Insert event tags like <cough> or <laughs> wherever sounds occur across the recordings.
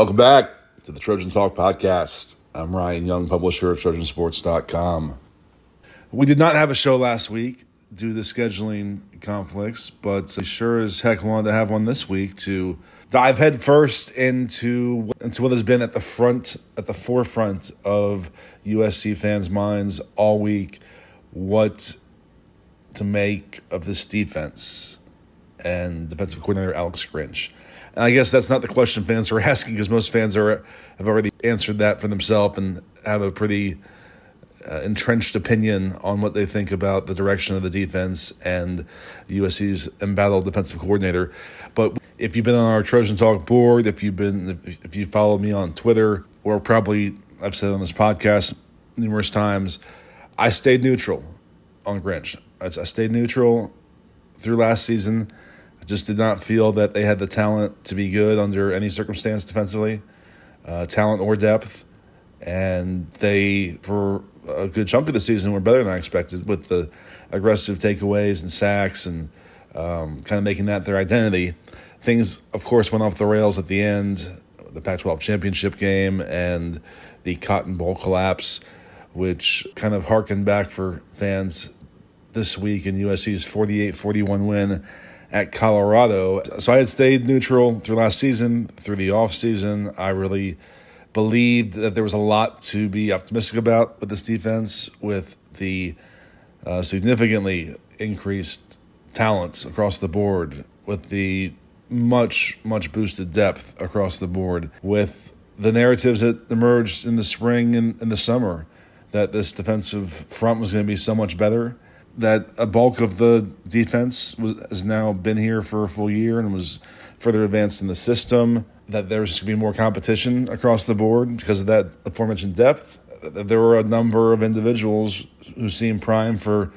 Welcome back to the Trojan Talk podcast. I'm Ryan Young, publisher of Trojansports.com. We did not have a show last week due to scheduling conflicts, but we sure as heck wanted to have one this week to dive headfirst into into what has been at the front, at the forefront of USC fans' minds all week. What to make of this defense and defensive coordinator Alex Grinch. And I guess that's not the question fans are <laughs> asking because most fans are have already answered that for themselves and have a pretty uh, entrenched opinion on what they think about the direction of the defense and USC's embattled defensive coordinator. But if you've been on our Trojan Talk board, if you've been if, you follow me on Twitter, or probably I've said on this podcast numerous times, I stayed neutral on Grinch. I stayed neutral through last season. Just did not feel that they had the talent to be good under any circumstance defensively, uh, talent or depth. And they, for a good chunk of the season, were better than I expected with the aggressive takeaways and sacks and um, kind of making that their identity. Things, of course, went off the rails at the end, the Pac 12 championship game and the Cotton Bowl collapse, which kind of harkened back for fans this week in USC's 48 41 win at Colorado. So I had stayed neutral through last season, through the off season. I really believed that there was a lot to be optimistic about with this defense, with the uh, significantly increased talents across the board, with the much, much boosted depth across the board, with the narratives that emerged in the spring and in the summer that this defensive front was going to be so much better that a bulk of the defense was, has now been here for a full year and was further advanced in the system. That there's going to be more competition across the board because of that aforementioned depth. There were a number of individuals who seemed prime for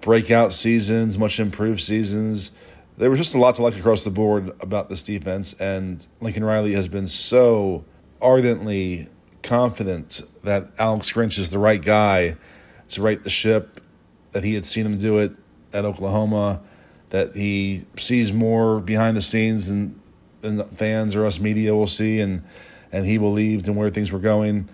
breakout seasons, much improved seasons. There was just a lot to like across the board about this defense, and Lincoln Riley has been so ardently confident that Alex Grinch is the right guy to right the ship that he had seen him do it at Oklahoma, that he sees more behind the scenes than, than fans or us media will see, and and he believed in where things were going.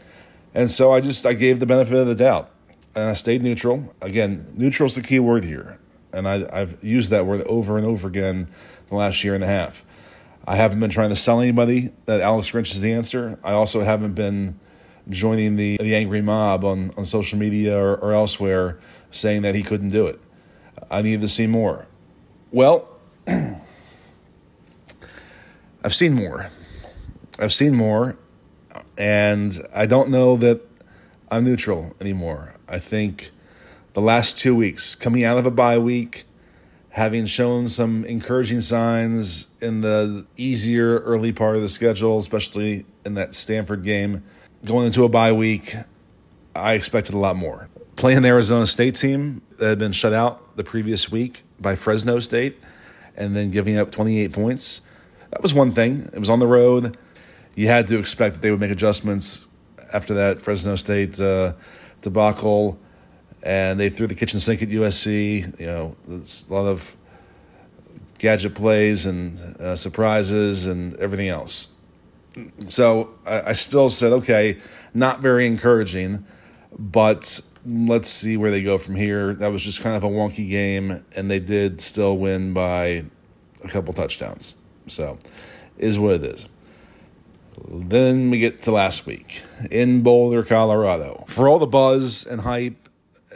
And so I just I gave the benefit of the doubt, and I stayed neutral. Again, neutral is the key word here, and I, I've used that word over and over again the last year and a half. I haven't been trying to sell anybody that Alex Grinch is the answer. I also haven't been joining the the angry mob on, on social media or, or elsewhere saying that he couldn't do it. I needed to see more. Well, <clears throat> I've seen more. I've seen more, and I don't know that I'm neutral anymore. I think the last two weeks, coming out of a bye week, having shown some encouraging signs in the easier early part of the schedule, especially in that Stanford game, going into a bye week, I expected a lot more playing the Arizona State team that had been shut out the previous week by Fresno State and then giving up 28 points. That was one thing. It was on the road. You had to expect that they would make adjustments after that Fresno State uh, debacle, and they threw the kitchen sink at USC. You know, a lot of gadget plays and uh, surprises and everything else. So I, I still said, okay, not very encouraging, but let's see where they go from here. That was just kind of a wonky game, and they did still win by a couple touchdowns. So, is what it is. Then we get to last week in Boulder, Colorado. For all the buzz and hype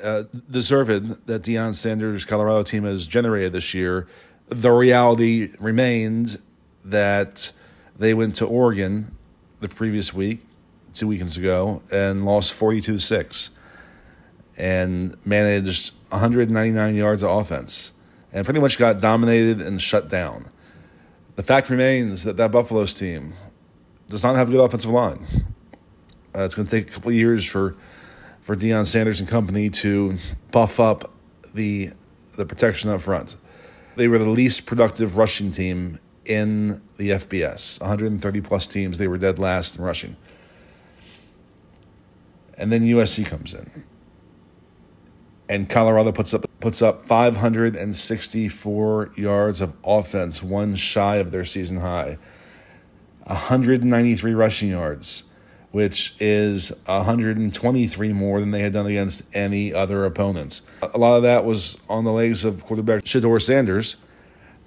uh, deserved that Deion Sanders' Colorado team has generated this year, the reality remained that they went to Oregon the previous week, two weekends ago, and lost 42 6 and managed 199 yards of offense and pretty much got dominated and shut down. The fact remains that that Buffalo's team does not have a good offensive line. Uh, it's going to take a couple years for for Deion Sanders and company to buff up the the protection up front. They were the least productive rushing team in the FBS. 130 plus teams, they were dead last in rushing. And then USC comes in and Colorado puts up puts up 564 yards of offense, one shy of their season high. 193 rushing yards, which is 123 more than they had done against any other opponents. A lot of that was on the legs of quarterback Shedeur Sanders,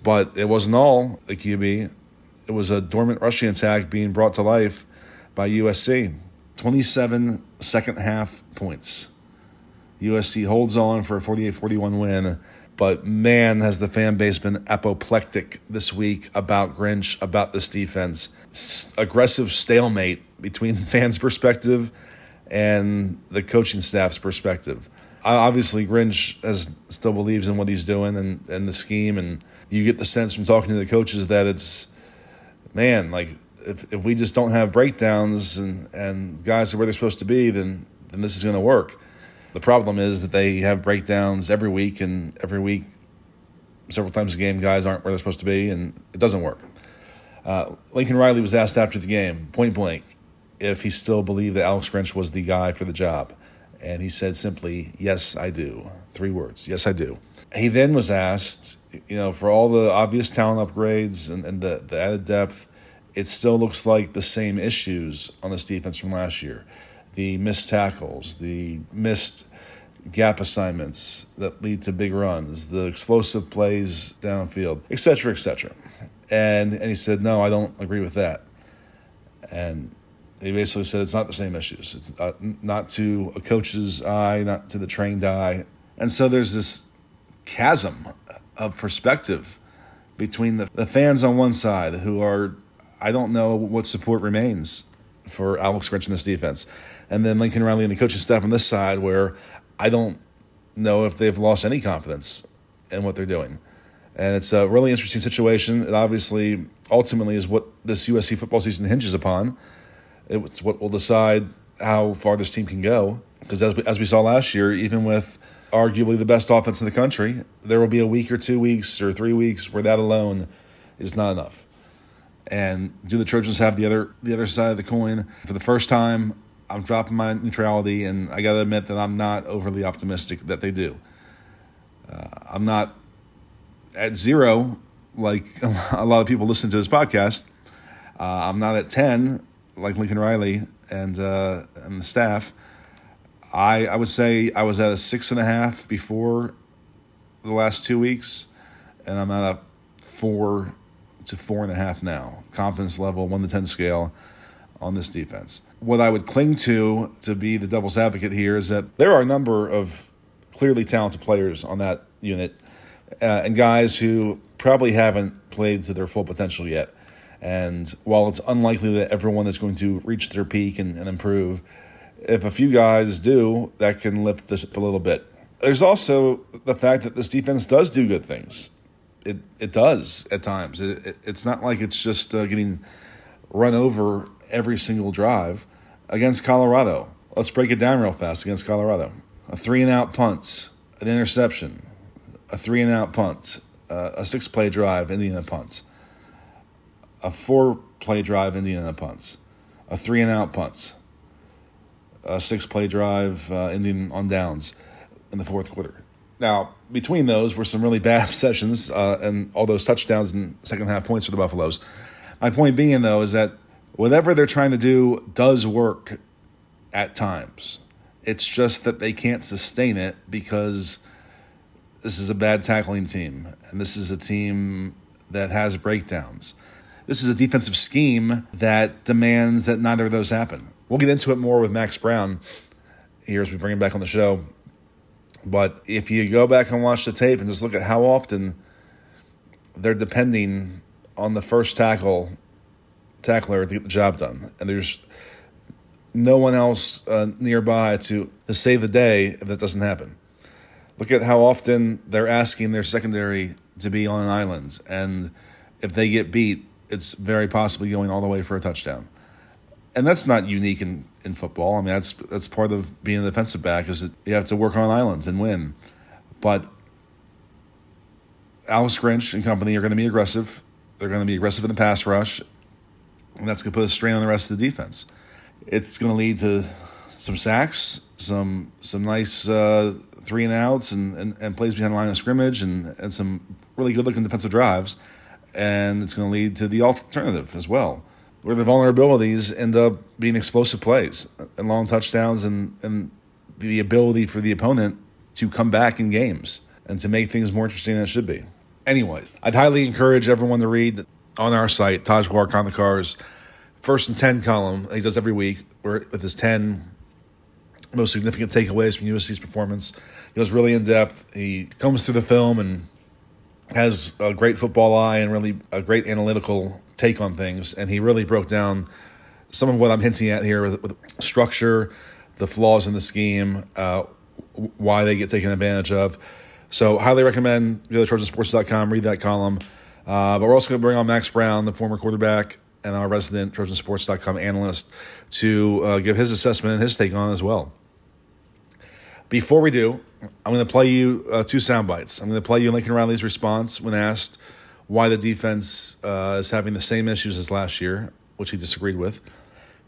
but it wasn't all the QB. It was a dormant rushing attack being brought to life by USC. 27 second half points. USC holds on for a 48 41 win, but man, has the fan base been apoplectic this week about Grinch, about this defense. S- aggressive stalemate between <laughs> the fans' perspective and the coaching staff's perspective. Obviously, Grinch has, still believes in what he's doing and, and the scheme, and you get the sense from talking to the coaches that it's, man, like if, if we just don't have breakdowns and, and guys are where they're supposed to be, then then this is going to work. The problem is that they have breakdowns every week, and every week, several times a game, guys aren't where they're supposed to be, and it doesn't work. Uh, Lincoln Riley was asked after the game, point blank, if he still believed that Alex Grinch was the guy for the job. And he said simply, Yes, I do. Three words, Yes, I do. He then was asked, you know, for all the obvious talent upgrades and, and the, the added depth, it still looks like the same issues on this defense from last year the missed tackles, the missed gap assignments that lead to big runs, the explosive plays downfield, et etc., etc. And and he said, no, I don't agree with that. And he basically said it's not the same issues. It's uh, not, not to a coach's eye, not to the trained eye. And so there's this chasm of perspective between the, the fans on one side who are I don't know what support remains for Alex Grinch in this defense. And then Lincoln Riley and the coaching staff on this side, where I don't know if they've lost any confidence in what they're doing. And it's a really interesting situation. It obviously, ultimately, is what this USC football season hinges upon. It's what will decide how far this team can go. Because as we, as we saw last year, even with arguably the best offense in the country, there will be a week or two weeks or three weeks where that alone is not enough. And do the Trojans have the other the other side of the coin? For the first time, I'm dropping my neutrality, and I got to admit that I'm not overly optimistic that they do. Uh, I'm not at zero like <laughs> a lot of people listen to this podcast. Uh, I'm not at ten like Lincoln Riley and uh, and the staff. I I would say I was at a six and a half before the last two weeks, and I'm at a four to four and a half now. Confidence level, one to 10 scale on this defense. What I would cling to to be the devil's advocate here is that there are a number of clearly talented players on that unit uh, and guys who probably haven't played to their full potential yet. And while it's unlikely that everyone is going to reach their peak and, and improve, if a few guys do, that can lift this a little bit. There's also the fact that this defense does do good things it it does at times. It, it, it's not like it's just uh, getting run over every single drive against Colorado. Let's break it down real fast against Colorado. A three and out punt, an interception, a three and out punt, uh, a six play drive, Indiana punts, a four play drive, Indiana punts, a three and out punts, a six play drive, uh, Indian on downs in the fourth quarter. Now, between those were some really bad <laughs> sessions uh, and all those touchdowns and second half points for the Buffaloes. My point being, though, is that whatever they're trying to do does work at times. It's just that they can't sustain it because this is a bad tackling team, and this is a team that has breakdowns. This is a defensive scheme that demands that neither of those happen. We'll get into it more with Max Browne here as we bring him back on the show. But if you go back and watch the tape and just look at how often they're depending on the first tackle tackler to get the job done, and there's no one else uh, nearby to, to save the day if that doesn't happen. Look at how often they're asking their secondary to be on an island, and if they get beat, it's very possibly going all the way for a touchdown. And that's not unique in in football. I mean, that's that's part of being a defensive back is that you have to work on islands and win. But Alex Grinch and company are going to be aggressive. They're going to be aggressive in the pass rush, and that's going to put a strain on the rest of the defense. It's going to lead to some sacks, some some nice uh, three and outs, and, and, and plays behind the line of scrimmage, and, and some really good looking defensive drives. And it's going to lead to the alternative as well where the vulnerabilities end up being explosive plays and long touchdowns and, and the ability for the opponent to come back in games and to make things more interesting than it should be. Anyway, I'd highly encourage everyone to read on our site, Taj on the Cars, first and 10 column he does every week with his 10 most significant takeaways from USC's performance. He goes really in depth. He comes through the film and has a great football eye and really a great analytical take on things. And he really broke down some of what I'm hinting at here with, with structure, the flaws in the scheme, uh, why they get taken advantage of. So, highly recommend go to TrojanSports.com, read that column. Uh, but we're also going to bring on Max Browne, the former quarterback and our resident TrojanSports.com analyst, to uh, give his assessment and his take on it as well. Before we do, I'm going to play you uh, two sound bites. I'm going to play you Lincoln Riley's response when asked why the defense uh, is having the same issues as last year, which he disagreed with.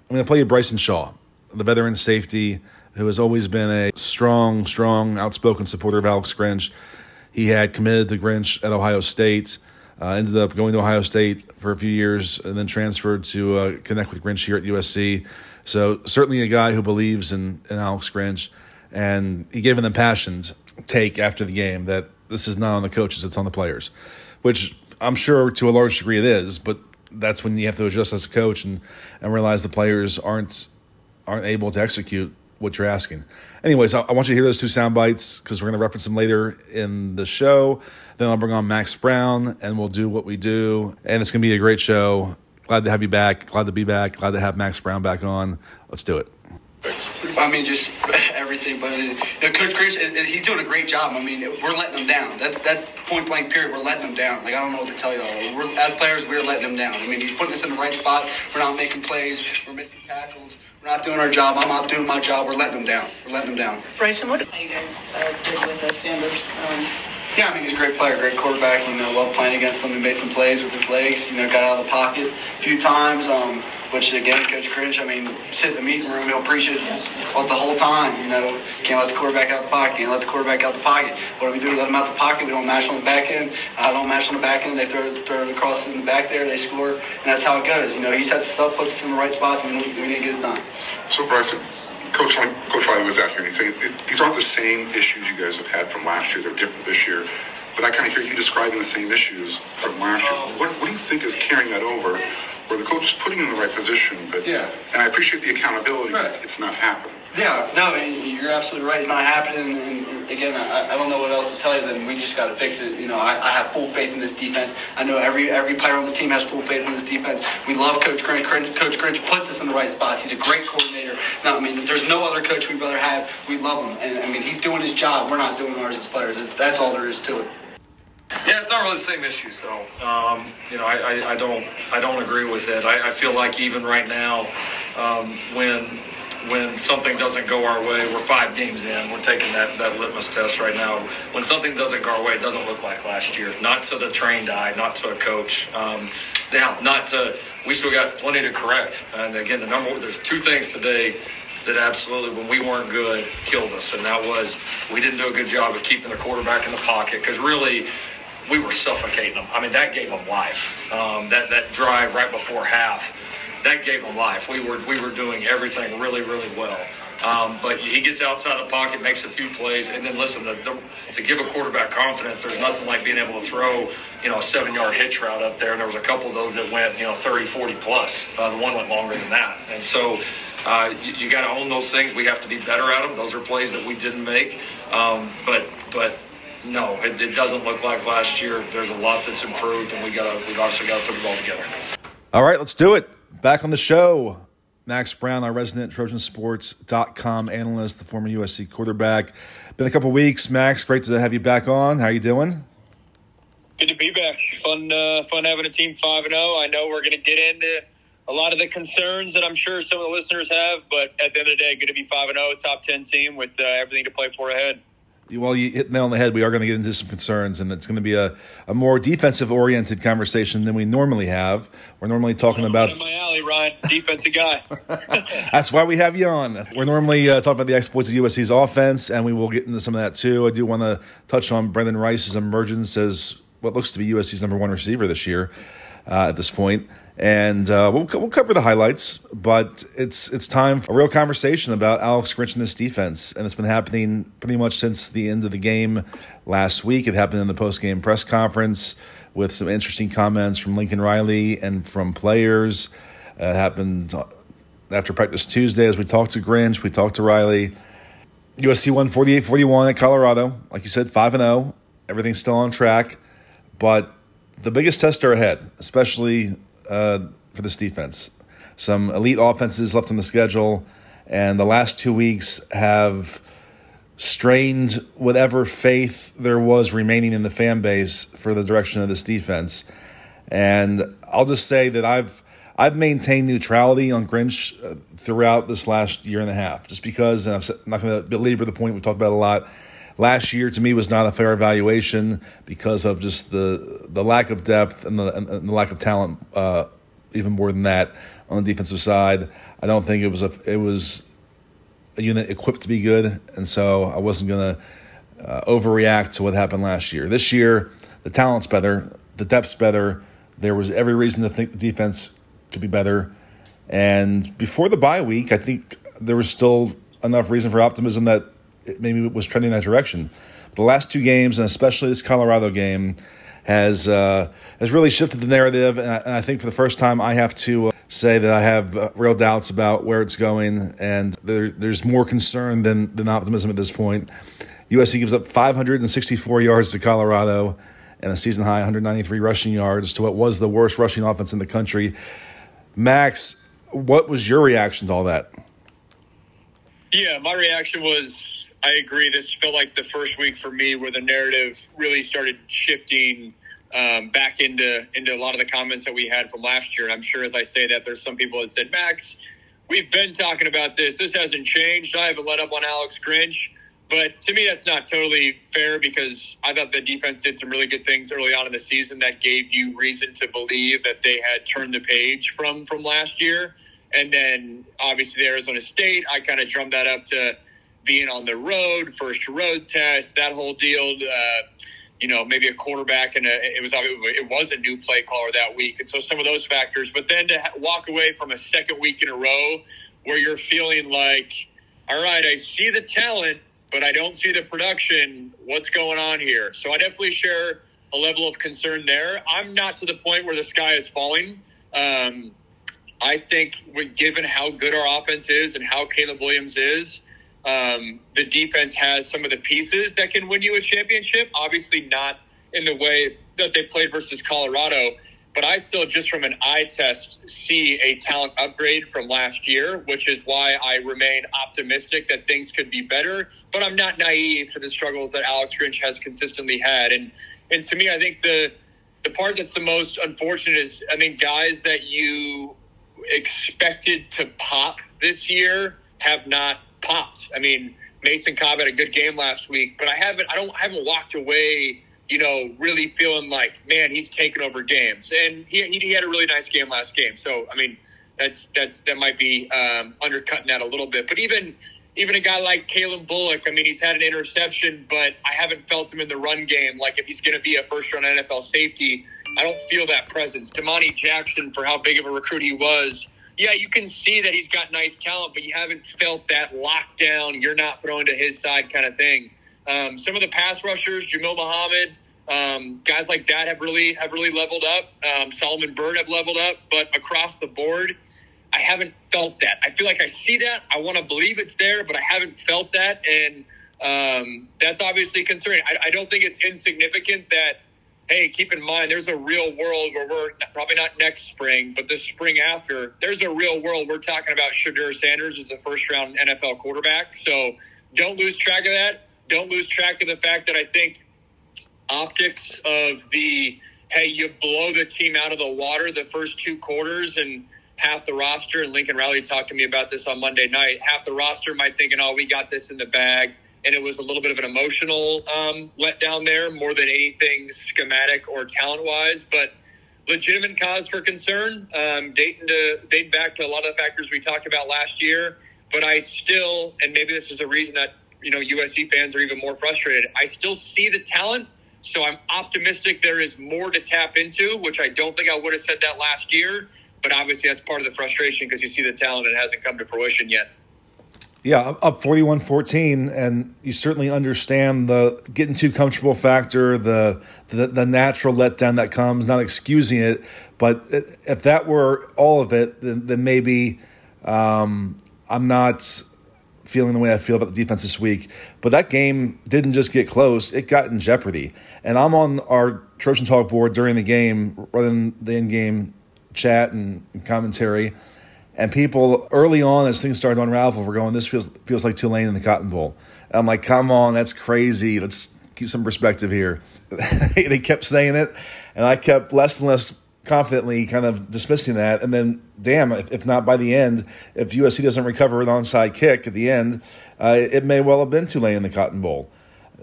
I'm going to play you Bryson Shaw, the veteran safety who has always been a strong, strong, outspoken supporter of Alex Grinch. He had committed to Grinch at Ohio State, uh, ended up going to Ohio State for a few years, and then transferred to uh, connect with Grinch here at USC. So certainly a guy who believes in, in Alex Grinch and he gave an impassioned take after the game that this is not on the coaches, it's on the players, which I'm sure to a large degree it is, but that's when you have to adjust as a coach and, and realize the players aren't aren't able to execute what you're asking. Anyways, I, I want you to hear those two sound bites because we're going to reference them later in the show. Then I'll bring on Max Browne and we'll do what we do. And it's going to be a great show. Glad to have you back. Glad to be back. Glad to have Max Browne back on. Let's do it. I mean, just <laughs> everything. But you know, Coach Chris, he's doing a great job. I mean, we're letting them down. That's that's point blank. Period. We're letting them down. Like I don't know what to tell you. all We're, as players, we're letting them down. I mean, he's putting us in the right spot. We're not making plays. We're missing tackles. We're not doing our job. I'm not doing my job. We're letting them down. We're letting them down. Bryson, what how you guys uh, did with uh, Sanders? Um, yeah, I mean, he's a great player, great quarterback. You know, love playing against him. He made some plays with his legs. You know, got out of the pocket a few times. Um, which again, Coach Grinch, I mean, sit in the meeting room, he'll preach it the whole time. You know, can't let the quarterback out of the pocket. Can't let the quarterback out of the pocket. What do we do? Let them out the pocket. We don't match on the back end. I don't match on the back end. They throw, throw it across in the back there. They score, and that's how it goes. You know, he sets us up, puts us in the right spots, and we, we need to get it done. So, Bryson, Coach, Coach Riley was out here and he's saying these aren't the same issues you guys have had from last year. They're different this year. But I kind of hear you describing the same issues from last year. Oh. What, what do you think is carrying that over where the coach is putting him in the right position. But yeah, and I appreciate the accountability. Right. It's, it's, not happening. Yeah, no, you're absolutely right. It's not happening. And, and again, I, I, don't know what else to tell you. Then we just got to fix it. You know, I, I, have full faith in this defense. I know every every player on this team has full faith in this defense. We love Coach Grinch. Coach Grinch puts us in the right spots. He's a great coordinator. No, I mean, there's no other coach we'd rather have. We love him, and I mean, he's doing his job. We're not doing ours as players. That's all there is to it. Yeah, it's not really the same issues though. Um, you know, I, I, I, don't I don't agree with it. I, I feel like even right now, um, when when something doesn't go our way, we're five games in. We're taking that, that litmus test right now. When something doesn't go our way, it doesn't look like last year. Not to the trained eye, not to a coach. Um, now, not to. We still got plenty to correct. And again, the number there's two things today that absolutely, when we weren't good, killed us, and that was we didn't do a good job of keeping the quarterback in the pocket because really we were suffocating them. I mean, that gave them life. Um, that that drive right before half, that gave them life. We were we were doing everything really really well. Um, but he gets outside the pocket, makes a few plays, and then listen. The, the, to give a quarterback confidence, there's nothing like being able to throw, you know, a seven-yard hitch route up there. And there was a couple of those that went, you know, 30, 40 plus. Uh, the one went longer than that. And so uh, you, you got to own those things. We have to be better at them. Those are plays that we didn't make. Um, but but no, it, it, doesn't look like last year. There's a lot that's improved, and we got to we've obviously got to put it all together. All right, let's do it. Back on the show, Max Browne, our resident TrojanSports.com analyst, the former USC quarterback. Been a couple weeks, Max. Great to have you back on. How are you doing? Good to be back. Fun, uh, fun having a team five and zero. Oh. I know we're going to get into a lot of the concerns that I'm sure some of the listeners have, but at the end of the day, going to be five and zero, oh, top ten team with uh, everything to play for ahead well, you hit the nail on the head. We are going to get into some concerns, and it's going to be a, a more defensive oriented conversation than we normally have. We're normally talking about. In my alley, Ryan, defensive guy. <laughs> That's why we have you on. We're normally uh, talking about the exploits of USC's offense, and we will get into some of that too. I do want to touch on Brenden Rice's emergence as what looks to be USC's number one receiver this year. uh, at this point. And uh, we'll, we'll cover the highlights, but it's it's time for a real conversation about Alex Grinch and this defense. And it's been happening pretty much since the end of the game last week. It happened in the post game press conference with some interesting comments from Lincoln Riley and from players. Uh, it happened after practice Tuesday as we talked to Grinch, we talked to Riley. USC won 48 41 at Colorado. Like you said, 5 and 0. Everything's still on track. But the biggest test are ahead, especially uh, for this defense. Some elite offenses left on the schedule, and the last two weeks have strained whatever faith there was remaining in the fan base for the direction of this defense. And I'll just say that I've I've maintained neutrality on Grinch uh, throughout this last year and a half, just because I'm not going to belabor the point we've talked about a lot. Last year to me was not a fair evaluation because of just the the lack of depth and the, and the lack of talent. Uh, even more than that on the defensive side, I don't think it was a it was a unit equipped to be good, and so I wasn't going to uh, overreact to what happened last year. This year, the talent's better, the depth's better. There was every reason to think the defense could be better. And before the bye week, I think there was still enough reason for optimism that it maybe was trending that direction. The last two games, and especially this Colorado game, has uh, has really shifted the narrative. And I, and I, think for the first time, I have to uh, say that I have uh, real doubts about where it's going, and there, there's more concern than than optimism at this point. USC gives up 564 yards to Colorado and a season high 193 rushing yards to what was the worst rushing offense in the country. Max, what was your reaction to all that? Yeah, my reaction was I agree. This felt like the first week for me where the narrative really started shifting um, back into into a lot of the comments that we had from last year. And I'm sure as I say that, there's some people that said, Max, we've been talking about this. This hasn't changed. I haven't let up on Alex Grinch. But to me, that's not totally fair because I thought the defense did some really good things early on in the season that gave you reason to believe that they had turned the page from from last year. And then obviously the Arizona State, I kind of drummed that up to being on the road, first road test, that whole deal. Uh, you know, maybe a quarterback and a, it was it was a new play caller that week, and so some of those factors. But then to walk away from a second week in a row where you're feeling like, all right, I see the talent, but I don't see the production. What's going on here? So I definitely share a level of concern there. I'm not to the point where the sky is falling. Um, I think, given how good our offense is and how Caleb Williams is, um, the defense has some of the pieces that can win you a championship. Obviously, not in the way that they played versus Colorado. But I still, just from an eye test, see a talent upgrade from last year, which is why I remain optimistic that things could be better. But I'm not naive to the struggles that Alex Grinch has consistently had. And and to me, I think the the part that's the most unfortunate is, I mean, guys that you expected to pop this year have not popped. I mean, Mason Cobb had a good game last week, but I haven't I don't I haven't walked away you know, really feeling like, man, he's taking over games. And he, he, had a really nice game last game. So, I mean, that's, that's, that might be um, undercutting that a little bit. But even, even a guy like Calen Bullock, I mean, he's had an interception, but I haven't felt him in the run game. Like if he's going to be a first round NFL safety, I don't feel that presence. Domani Jackson, for how big of a recruit he was, yeah, you can see that he's got nice talent, but you haven't felt that lockdown, you're not throwing to his side kind of thing. Um, some of the pass rushers, Jamil Muhammad, um, guys like that have really have really leveled up. Um, Solomon Byrd have leveled up, but across the board, I haven't felt that. I feel like I see that. I want to believe it's there, but I haven't felt that, and um, that's obviously concerning. I, I don't think it's insignificant that. Hey, keep in mind, there's a real world where we're probably not next spring, but this spring after. There's a real world. We're talking about Shedeur Sanders as the first round NFL quarterback. So don't lose track of that don't lose track of the fact that I think optics of the hey, you blow the team out of the water the first two quarters and half the roster, and Lincoln Riley talked to me about this on Monday night. Half the roster might thinking, oh, we got this in the bag. And it was a little bit of an emotional um, letdown there more than anything schematic or talent wise. But legitimate cause for concern, um, dating, to, dating back to a lot of the factors we talked about last year. But I still, and maybe this is a reason that you know USC fans are even more frustrated. I still see the talent, So I'm optimistic there is more to tap into, which I don't think I would have said that last year. But obviously, that's part of the frustration because you see the talent and it hasn't come to fruition yet. Yeah, up 41 14, and you certainly understand the getting too comfortable factor, the, the, the natural letdown that comes, not excusing it. But if that were all of it, then, then maybe um, I'm not feeling the way I feel about the defense this week. But that game didn't just get close, it got in jeopardy. And I'm on our Trojan Talk board during the game, running the in game chat and commentary. And people early on, as things started to unravel, were going, "This feels feels like Tulane in the Cotton Bowl." And I'm like, "Come on, that's crazy. Let's keep some perspective here." <laughs> they kept saying it, and I kept less and less confidently kind of dismissing that. And then, damn, if, if not by the end, if USC doesn't recover an onside kick at the end, uh, it may well have been Tulane in the Cotton Bowl.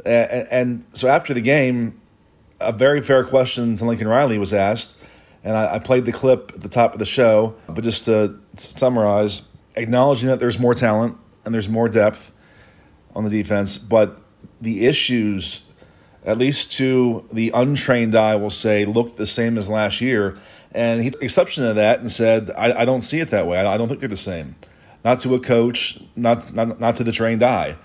And so after the game, a very fair question to Lincoln Riley was asked and I, I, played the clip at the top of the show. But just to summarize, acknowledging that there's more talent and there's more depth on the defense, but the issues, at least to the untrained eye, will say look the same as last year. And he took exception to that and said, I, I don't see it that way. I, I, don't think they're the same. Not to a coach, not, not, not to the trained eye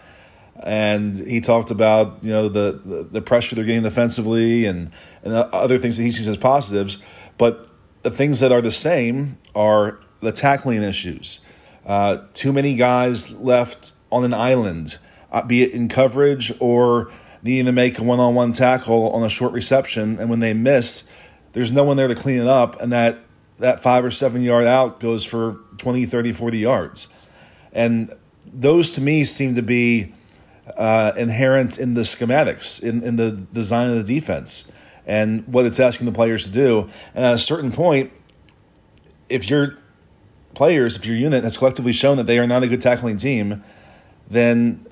and he talked about you know the, the, the pressure they're getting defensively and and other things that he sees as positives. But the things that are the same are the tackling issues. Uh, too many guys left on an island, uh, be it in coverage or needing to make a one on one tackle on a short reception. And when they miss, there's no one there to clean it up. And that, that five or seven yard out goes for 20, 30, 40 yards. And those to me seem to be uh, inherent in the schematics, in, in the design of the defense and what it's asking the players to do. And at a certain point, if your players, if your unit has collectively shown that they are not a good tackling team, then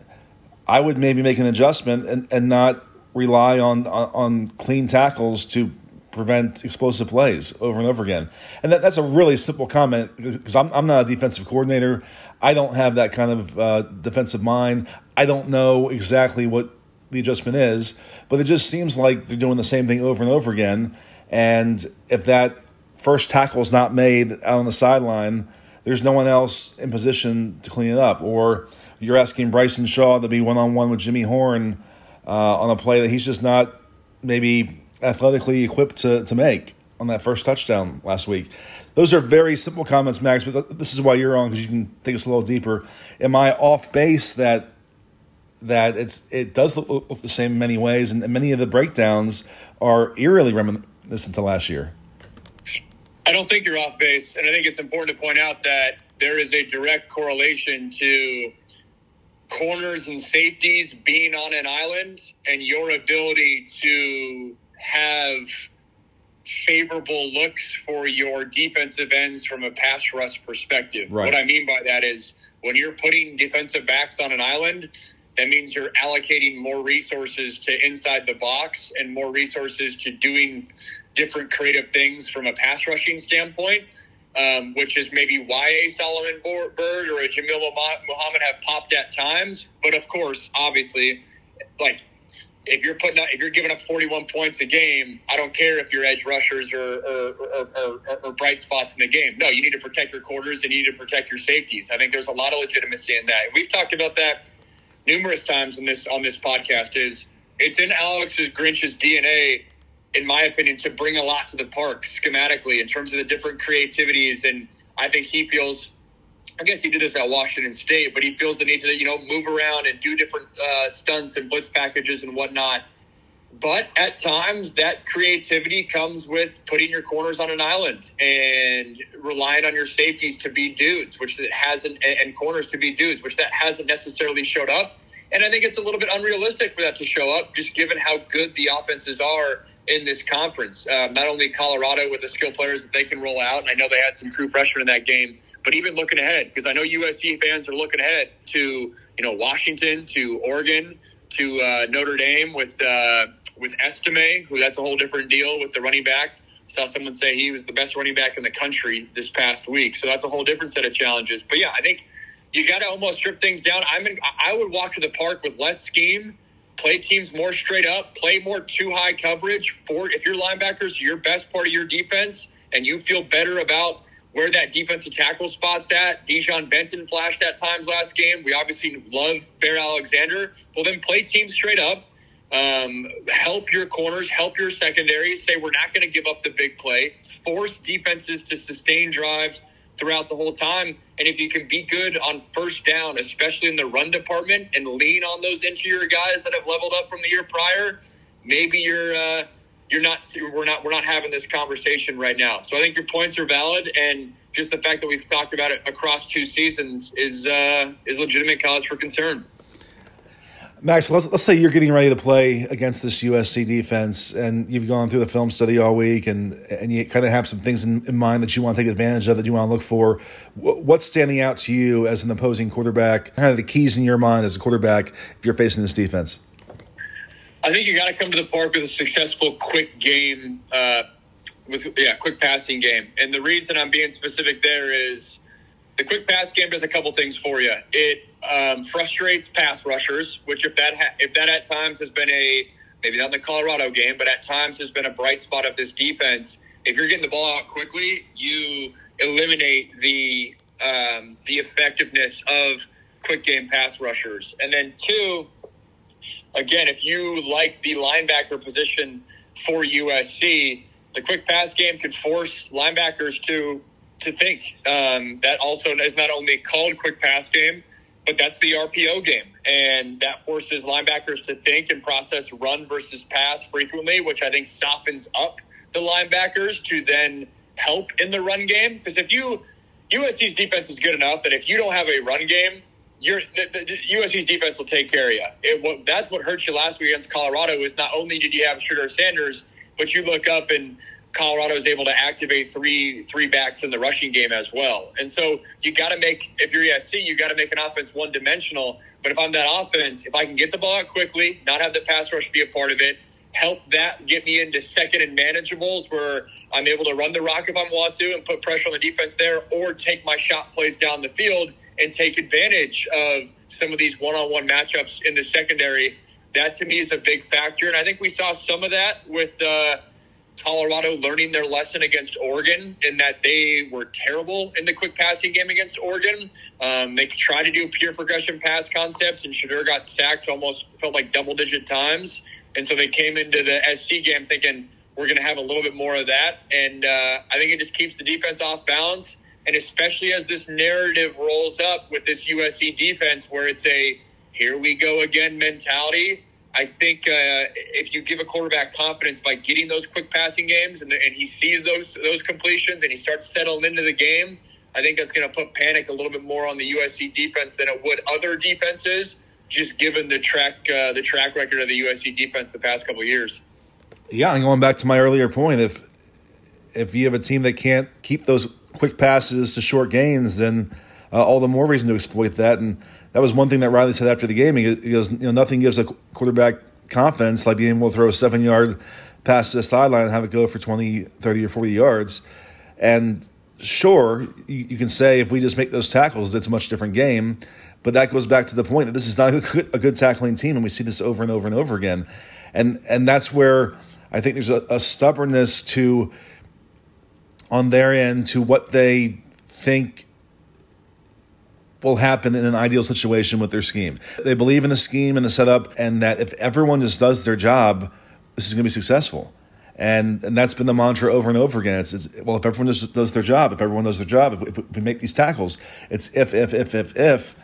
I would maybe make an adjustment and, and not rely on, on, on clean tackles to prevent explosive plays over and over again. And that, that's a really simple comment because I'm, I'm not a defensive coordinator. I don't have that kind of uh, defensive mind. I don't know exactly what the adjustment is, but it just seems like they're doing the same thing over and over again. And if that first tackle is not made out on the sideline, there's no one else in position to clean it up. Or you're asking Bryson Shaw to be one on one with Jimmy Horn uh, on a play that he's just not maybe athletically equipped to, to make on that first touchdown last week. Those are very simple comments, Max, but this is why you're on because you can take us a little deeper. Am I off base that that it's it does look, the same in many ways, and many of the breakdowns are eerily reminiscent to last year. I don't think you're off base, and I think it's important to point out that there is a direct correlation to corners and safeties being on an island and your ability to have favorable looks for your defensive ends from a pass rush perspective. Right. What I mean by that is when you're putting defensive backs on an island, that means you're allocating more resources to inside the box and more resources to doing different creative things from a pass rushing standpoint, um, which is maybe why a Solomon Byrd or a Jamil Muhammad have popped at times. But of course, obviously, like if you're putting up, if you're giving up 41 points a game, I don't care if your edge rushers are, are, are, are, bright spots in the game. No, you need to protect your quarters and you need to protect your safeties. I think there's a lot of legitimacy in that. We've talked about that numerous times in this on this podcast is it's in Alex's Grinch's DNA, in my opinion, to bring a lot to the park schematically in terms of the different creativities. And I think he feels, I guess he did this at Washington State, but he feels the need to you know move around and do different uh, stunts and blitz packages and whatnot. But at times, that creativity comes with putting your corners on an island and relying on your safeties to be dudes, which that hasn't, and corners to be dudes, which that hasn't necessarily showed up. And I think it's a little bit unrealistic for that to show up, just given how good the offenses are in this conference. Uh, not only Colorado with the skill players that they can roll out, and I know they had some true freshmen in that game, but even looking ahead, because I know USC fans are looking ahead to you know Washington, to Oregon, to uh, Notre Dame with. Uh, with Estime, who that's a whole different deal with the running back. Saw someone say he was the best running back in the country this past week, so that's a whole different set of challenges. But yeah, I think you got to almost strip things down. I'm in, I would walk to the park with less scheme play teams more straight up, play more two high coverage. For if your linebackers your best part of your defense, and you feel better about where that defensive tackle spot's at. Dijon Benton flashed at times last game. We obviously love Bear Alexander. Well, then play teams straight up. Um, help your corners, help your secondaries. Say we're not going to give up the big play. Force defenses to sustain drives throughout the whole time. And if you can be good on first down, especially in the run department, and lean on those interior guys that have leveled up from the year prior, maybe you're uh, you're not we're not we're not having this conversation right now. So I think your points are valid, and just the fact that we've talked about it across two seasons is uh, is legitimate cause for concern. Max, let's, let's say you're getting ready to play against this USC defense, and you've gone through the film study all week, and and you kind of have some things in, in mind that you want to take advantage of, that you want to look for. What's standing out to you as an opposing quarterback? Kind of the keys in your mind as a quarterback if you're facing this defense. I think you got to come to the park with a successful, quick game, uh, with yeah, quick passing game. And the reason I'm being specific there is the quick pass game does a couple things for you. It um, frustrates pass rushers, which if that ha- if that at times has been a maybe not in the Colorado game, but at times has been a bright spot of this defense. If you're getting the ball out quickly, you eliminate the um, the effectiveness of quick game pass rushers. And then two, again, if you like the linebacker position for USC, the quick pass game can force linebackers to to think. Um, that also is not only called quick pass game, but that's the RPO game, and that forces linebackers to think and process run versus pass frequently, which I think softens up the linebackers to then help in the run game. Because if you USC's defense is good enough that if you don't have a run game, your the, the, USC's defense will take care of you. It, what, that's what hurt you last week against Colorado. Is not only did you have Shedeur Sanders, but you look up and Colorado is able to activate three three backs in the rushing game as well. And so you got to make if you're ESC, you got to make an offense one dimensional. But if I'm that offense, if I can get the ball out quickly, not have the pass rush be a part of it, help that get me into second and manageables where I'm able to run the rock if I want to and put pressure on the defense there, or take my shot plays down the field and take advantage of some of these one-on-one matchups in the secondary. That to me is a big factor, and I think we saw some of that with uh, Colorado learning their lesson against Oregon in that they were terrible in the quick passing game against Oregon. Um, they tried to do pure progression pass concepts, and Shedeur got sacked almost felt like double-digit times, and so they came into the SC game thinking we're going to have a little bit more of that, and uh, I think it just keeps the defense off balance and especially as this narrative rolls up with this USC defense, where it's a here we go again mentality. I think uh, if you give a quarterback confidence by getting those quick passing games and, and he sees those those completions and he starts settling into the game, I think that's going to put panic a little bit more on the USC defense than it would other defenses, just given the track uh, the track record of the USC defense the past couple years. Yeah, and going back to my earlier point, if if you have a team that can't keep those quick passes to short gains, then uh, all the more reason to exploit that. And that was one thing that Riley said after the game. He goes, you know, nothing gives a quarterback confidence like being able to throw a seven yard pass to the sideline and have it go for 20, 30, or 40 yards. And sure, you, you can say if we just make those tackles, it's a much different game. But that goes back to the point that this is not a good, a good tackling team, and we see this over and over and over again. And and that's where I think there's a, a stubbornness to on their end to what they think will happen in an ideal situation with their scheme. They believe in the scheme and the setup, and that if everyone just does their job, this is going to be successful. And and that's been the mantra over and over again. It's, it's well, if everyone just does their job, if everyone does their job, if, if we make these tackles, it's if if if if if,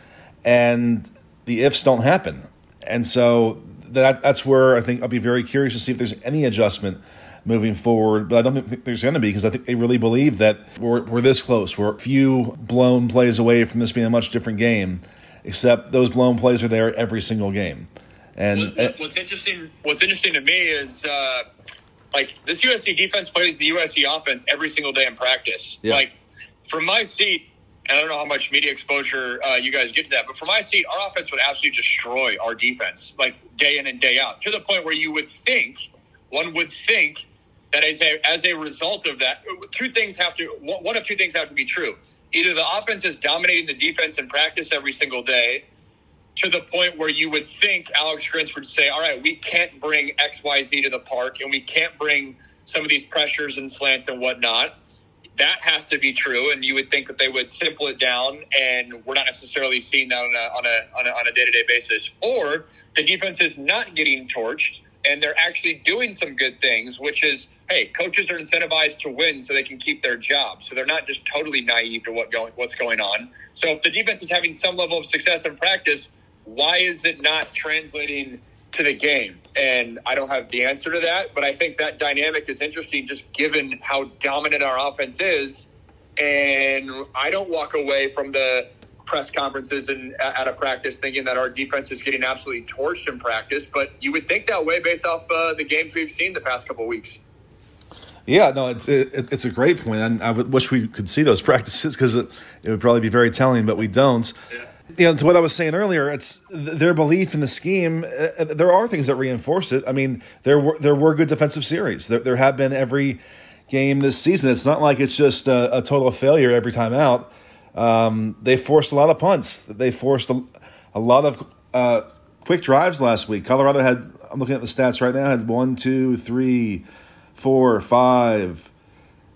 and the ifs don't happen. And so that that's where I think I'll be very curious to see if there's any adjustment moving forward. But I don't think there's going to be because I think they really believe that we're, we're this close. We're a few blown plays away from this being a much different game, except those blown plays are there every single game. And what, what's interesting, what's interesting to me is uh, like this USC defense plays the USC offense every single day in practice. Yeah. Like from my seat, I don't know how much media exposure uh, you guys get to that, but from my seat, our offense would absolutely destroy our defense, like day in and day out, to the point where you would think, one would think that as a, as a result of that, two things have to, one of two things have to be true. Either the offense is dominating the defense in practice every single day, to the point where you would think Alex Grinch would say, all right, we can't bring XYZ to the park and we can't bring some of these pressures and slants and whatnot. That has to be true, and you would think that they would simple it down, and we're not necessarily seeing that on a on a on a, on a day-to-day basis. Or the defense is not getting torched, and they're actually doing some good things, which is hey, coaches are incentivized to win so they can keep their job. So they're not just totally naive to what going what's going on. So if the defense is having some level of success in practice, why is it not translating to the game? And I don't have the answer to that, but I think that dynamic is interesting just given how dominant our offense is. And I don't walk away from the press conferences and at a practice thinking that our defense is getting absolutely torched in practice, but you would think that way based off uh, the games we've seen the past couple weeks. Yeah, no, it's it, it's a great point, and I would wish we could see those <laughs> practices because it, it, would probably be very telling, but we don't. Yeah. You know, to what I was saying earlier, it's their belief in the scheme. Uh, there are things that reinforce it. I mean, there were there were good defensive series. There, there have been every game this season. It's not like it's just a, a total failure every time out. Um, they forced a lot of punts. They forced a, a lot of uh, quick drives last week. Colorado had. I'm looking at the stats right now. Had one, two, three four, five,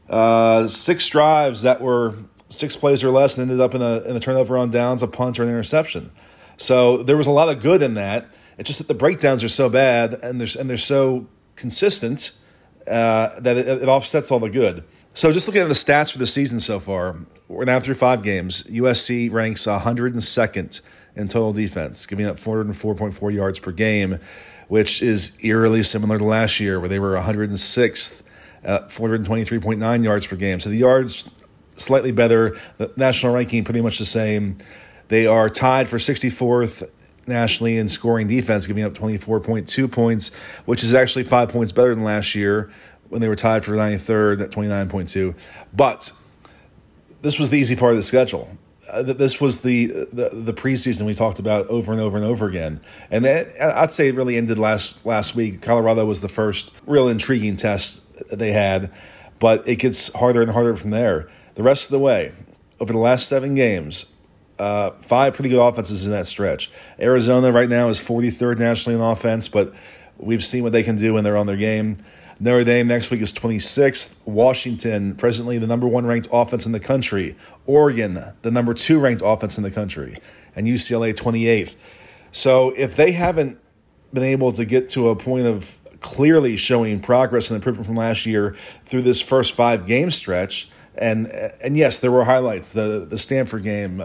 uh, six drives that were six plays or less and ended up in a, in a turnover on downs, a punt, or an interception. So there was a lot of good in that. It's just that the breakdowns are so bad and they're, and they're so consistent uh, that it, it, offsets all the good. So just looking at the stats for the season so far, we're now through five games. USC ranks 102nd in total defense, giving up 404.4 yards per game which is eerily similar to last year, where they were 106th at 423.9 yards per game. So the yards slightly better. The national ranking pretty much the same. They are tied for 64th nationally in scoring defense, giving up 24.2 points, which is actually five points better than last year when they were tied for 93rd at 29.2. But this was the easy part of the schedule uh, this was the, the the preseason we talked about over and over and over again, and I'd say it really ended last last week. Colorado was the first real intriguing test they had, but it gets harder and harder from there. The rest of the way, over the last seven games, uh, five pretty good offenses in that stretch. Arizona right now is 43rd nationally in offense, but we've seen what they can do when they're on their game. Notre Dame next week is 26th. Washington, presently the number one ranked offense in the country. Oregon, the number two ranked offense in the country. And UCLA, 28th. So if they haven't been able to get to a point of clearly showing progress and improvement from last year through this first five game stretch, and and yes, there were highlights the the Stanford game,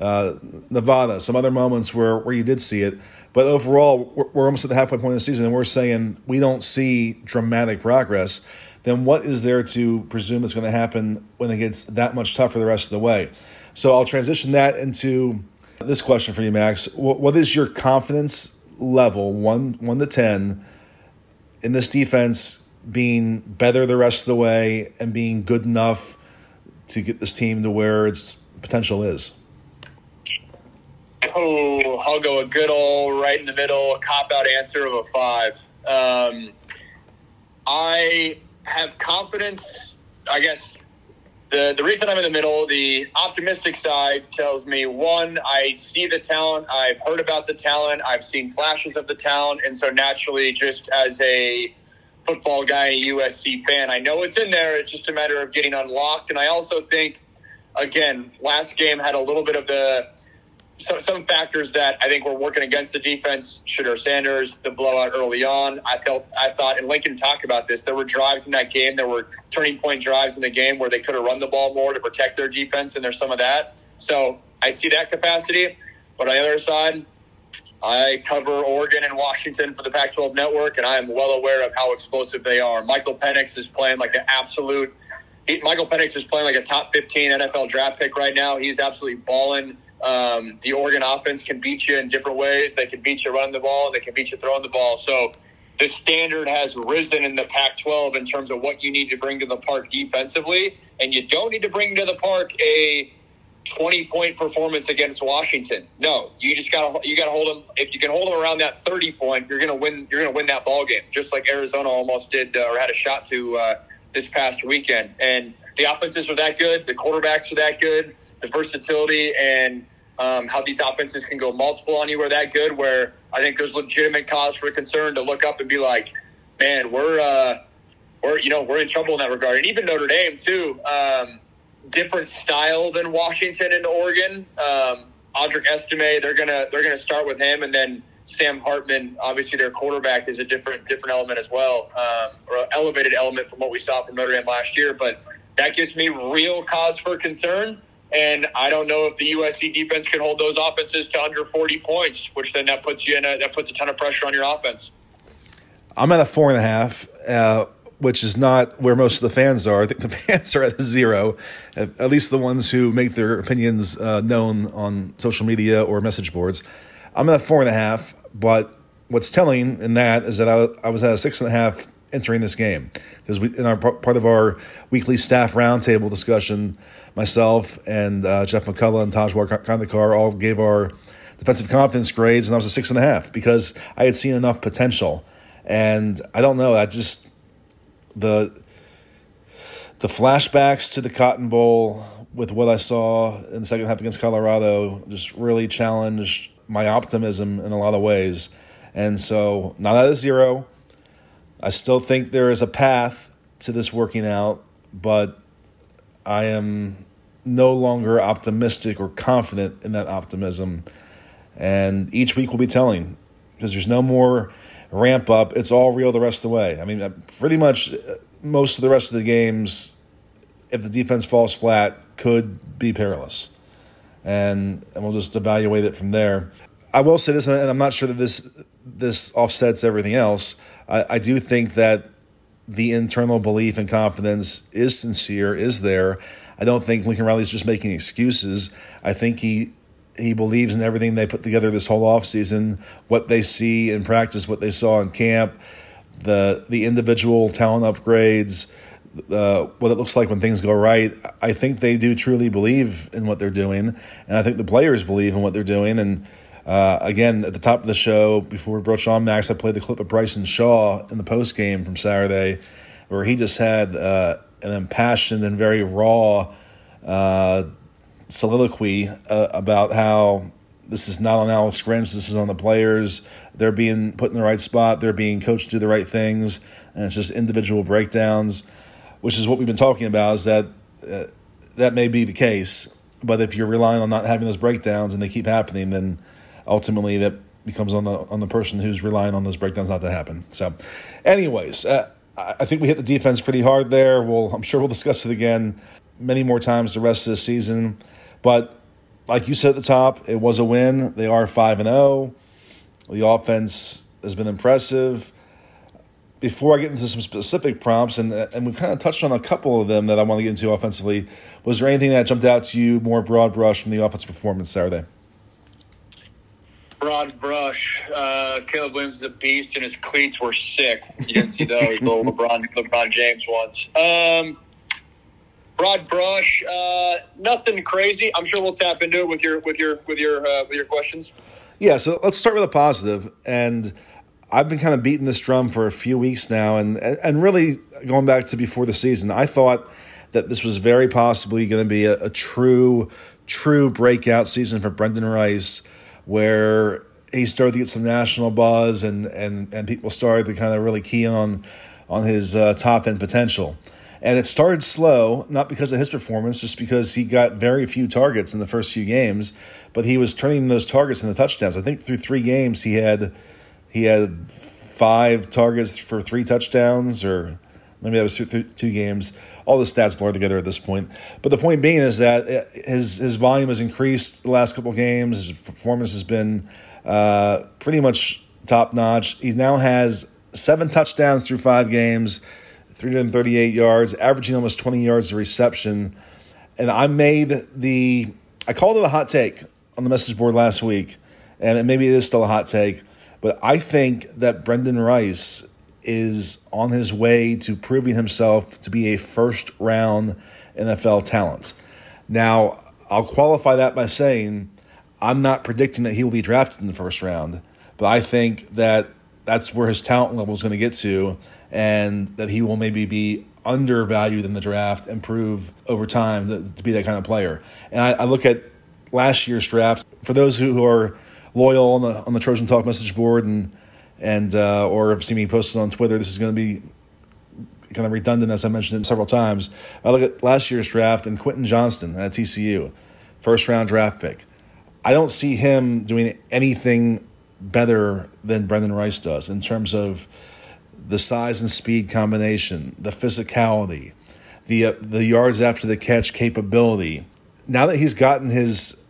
uh, Nevada, some other moments where where you did see it. But overall, we're, we're almost at the halfway point of the season, and we're saying we don't see dramatic progress. Then what is there to presume is going to happen when it gets that much tougher the rest of the way? So I'll transition that into this question for you, Max. What is your confidence level, one one to ten, in this defense being better the rest of the way and being good enough to get this team to where its potential is? Oh, I'll go a good old right in the middle a cop out answer of a five. Um, I have confidence. I guess the the reason I'm in the middle, the optimistic side tells me one, I see the talent, I've heard about the talent, I've seen flashes of the talent, and so naturally, just as a football guy, a USC fan, I know it's in there. It's just a matter of getting unlocked. And I also think, again, last game had a little bit of the so, some factors that I think were working against the defense. Shedeur Sanders, the blowout early on. I felt, I thought, and Lincoln talked about this. There were drives in that game. There were turning point drives in the game where they could have run the ball more to protect their defense, and there's some of that. So I see that capacity. But on the other side, I cover Oregon and Washington for the Pac-12 network, and I am well aware of how explosive they are. Michael Penix is playing like an absolute. He, Michael Penix is playing like a top 15 NFL draft pick right now. He's absolutely balling. Um, the Oregon offense can beat you in different ways. They can beat you running the ball, they can beat you throwing the ball. So the standard has risen in the Pac 12 in terms of what you need to bring to the park defensively. And you don't need to bring to the park a 20 point performance against Washington. No, you just got to you got to hold them. If you can hold them around that 30 point, you're going to win. You're going to win that ball game, just like Arizona almost did uh, or had a shot to uh, this past weekend. And the offenses are that good. The quarterbacks are that good. The versatility and um, how these offenses can go multiple on you are that good. Where I think there's legitimate cause for concern to look up and be like, man, we're uh, we're you know we're in trouble in that regard. And even Notre Dame too, um, different style than Washington and Oregon. Um, Audric Estime, they're gonna they're gonna start with him, and then Sam Hartman, obviously their quarterback, is a different different element as well, um, or elevated element from what we saw from Notre Dame last year. But that gives me real cause for concern. And I don't know if the USC defense can hold those offenses to under 40 points, which then that puts you in a, that puts a ton of pressure on your offense. I'm at a four and a half, uh, which is not where most of the fans are. I think the <laughs> fans are at zero, at least the ones who make their opinions uh, known on social media or message boards. I'm at four and a half, but what's telling in that is that I, I was at a six and a half entering this game because we in our part of our weekly staff roundtable discussion myself and uh, Jeff McCullough and Tajwar Khandekar all gave our defensive confidence grades, and I was a six and a half because I had seen enough potential. And I don't know, I just the the flashbacks to the Cotton Bowl with what I saw in the second half against Colorado just really challenged my optimism in a lot of ways. And so, not at a zero. I still think there is a path to this working out, but I am no longer optimistic or confident in that optimism. And each week will be telling because there's no more ramp up. It's all real the rest of the way. I mean, pretty much uh, most of the rest of the games, if the defense falls flat, could be perilous. And, and we'll just evaluate it from there. I will say this, and I'm not sure that this this offsets everything else. I, I do think that the internal belief and confidence is sincere, is there. I don't think Lincoln Riley's just making excuses. I think he he believes in everything they put together this whole offseason, what they see in practice, what they saw in camp, the the individual talent upgrades, uh, what it looks like when things go right. I think they do truly believe in what they're doing, and I think the players believe in what they're doing. And uh, again, at the top of the show, before we broach on Max, I played the clip of Bryson Shaw in the post game from Saturday, where he just had uh, an impassioned and very raw uh, soliloquy uh, about how this is not on Alex Grinch, this is on the players. They're being put in the right spot, they're being coached to do the right things, and it's just individual breakdowns, which is what we've been talking about. Is that uh, that may be the case, but if you're relying on not having those breakdowns and they keep happening, then ultimately that becomes on the on the person who's relying on those breakdowns not to happen. So, anyways, uh, I think we hit the defense pretty hard there. We'll I'm sure we'll discuss it again many more times the rest of the season. But like you said at the top, it was a win. They are five and zero. Oh. The offense has been impressive. Before I get into some specific prompts, and and we've kind of touched on a couple of them that I want to get into offensively. Was there anything that jumped out to you more broad brush from the offensive performance Saturday? broad brush. Uh, Caleb Williams is a beast, and his cleats were sick. You didn't see those little LeBron LeBron James ones. Um, broad brush, uh, nothing crazy. I'm sure we'll tap into it with your with your with your uh, with your questions. Yeah, so let's start with a positive, and I've been kind of beating this drum for a few weeks now, and and really going back to before the season, I thought that this was very possibly going to be a, a true true breakout season for Brenden Rice where he started to get some national buzz and and and people started to kind of really key on on his uh, top end potential. And it started slow, not because of his performance, just because he got very few targets in the first few games, but he was turning those targets into touchdowns. I think through three games he had he had five targets for three touchdowns, or maybe that was two, games. All the stats blur together at this point. But the point being is that uh, his his volume has increased the last couple games. His performance has been uh, pretty much top notch. He now has seven touchdowns through five games, 338 yards, averaging almost 20 yards of reception. And I made the I called it a hot take on the message board last week, and maybe it is still a hot take. But I think that Brenden Rice is on his way to proving himself to be a first round NFL talent. Now, I'll qualify that by saying I'm not predicting that he will be drafted in the first round, but I think that that's where his talent level is going to get to, and that he will maybe be undervalued in the draft and prove over time to, be that kind of player. And I, I look at last year's draft. For those who, who are loyal on the on the Trojan Talk message board and and uh, or have seen me posted on Twitter, this is going to be kind of redundant as I mentioned it several times. I look at last year's draft and Quentin Johnston at TCU, first round draft pick. I don't see him doing anything better than Brenden Rice does in terms of the size and speed combination, the physicality, the uh, the yards after the catch capability. Now that he's gotten his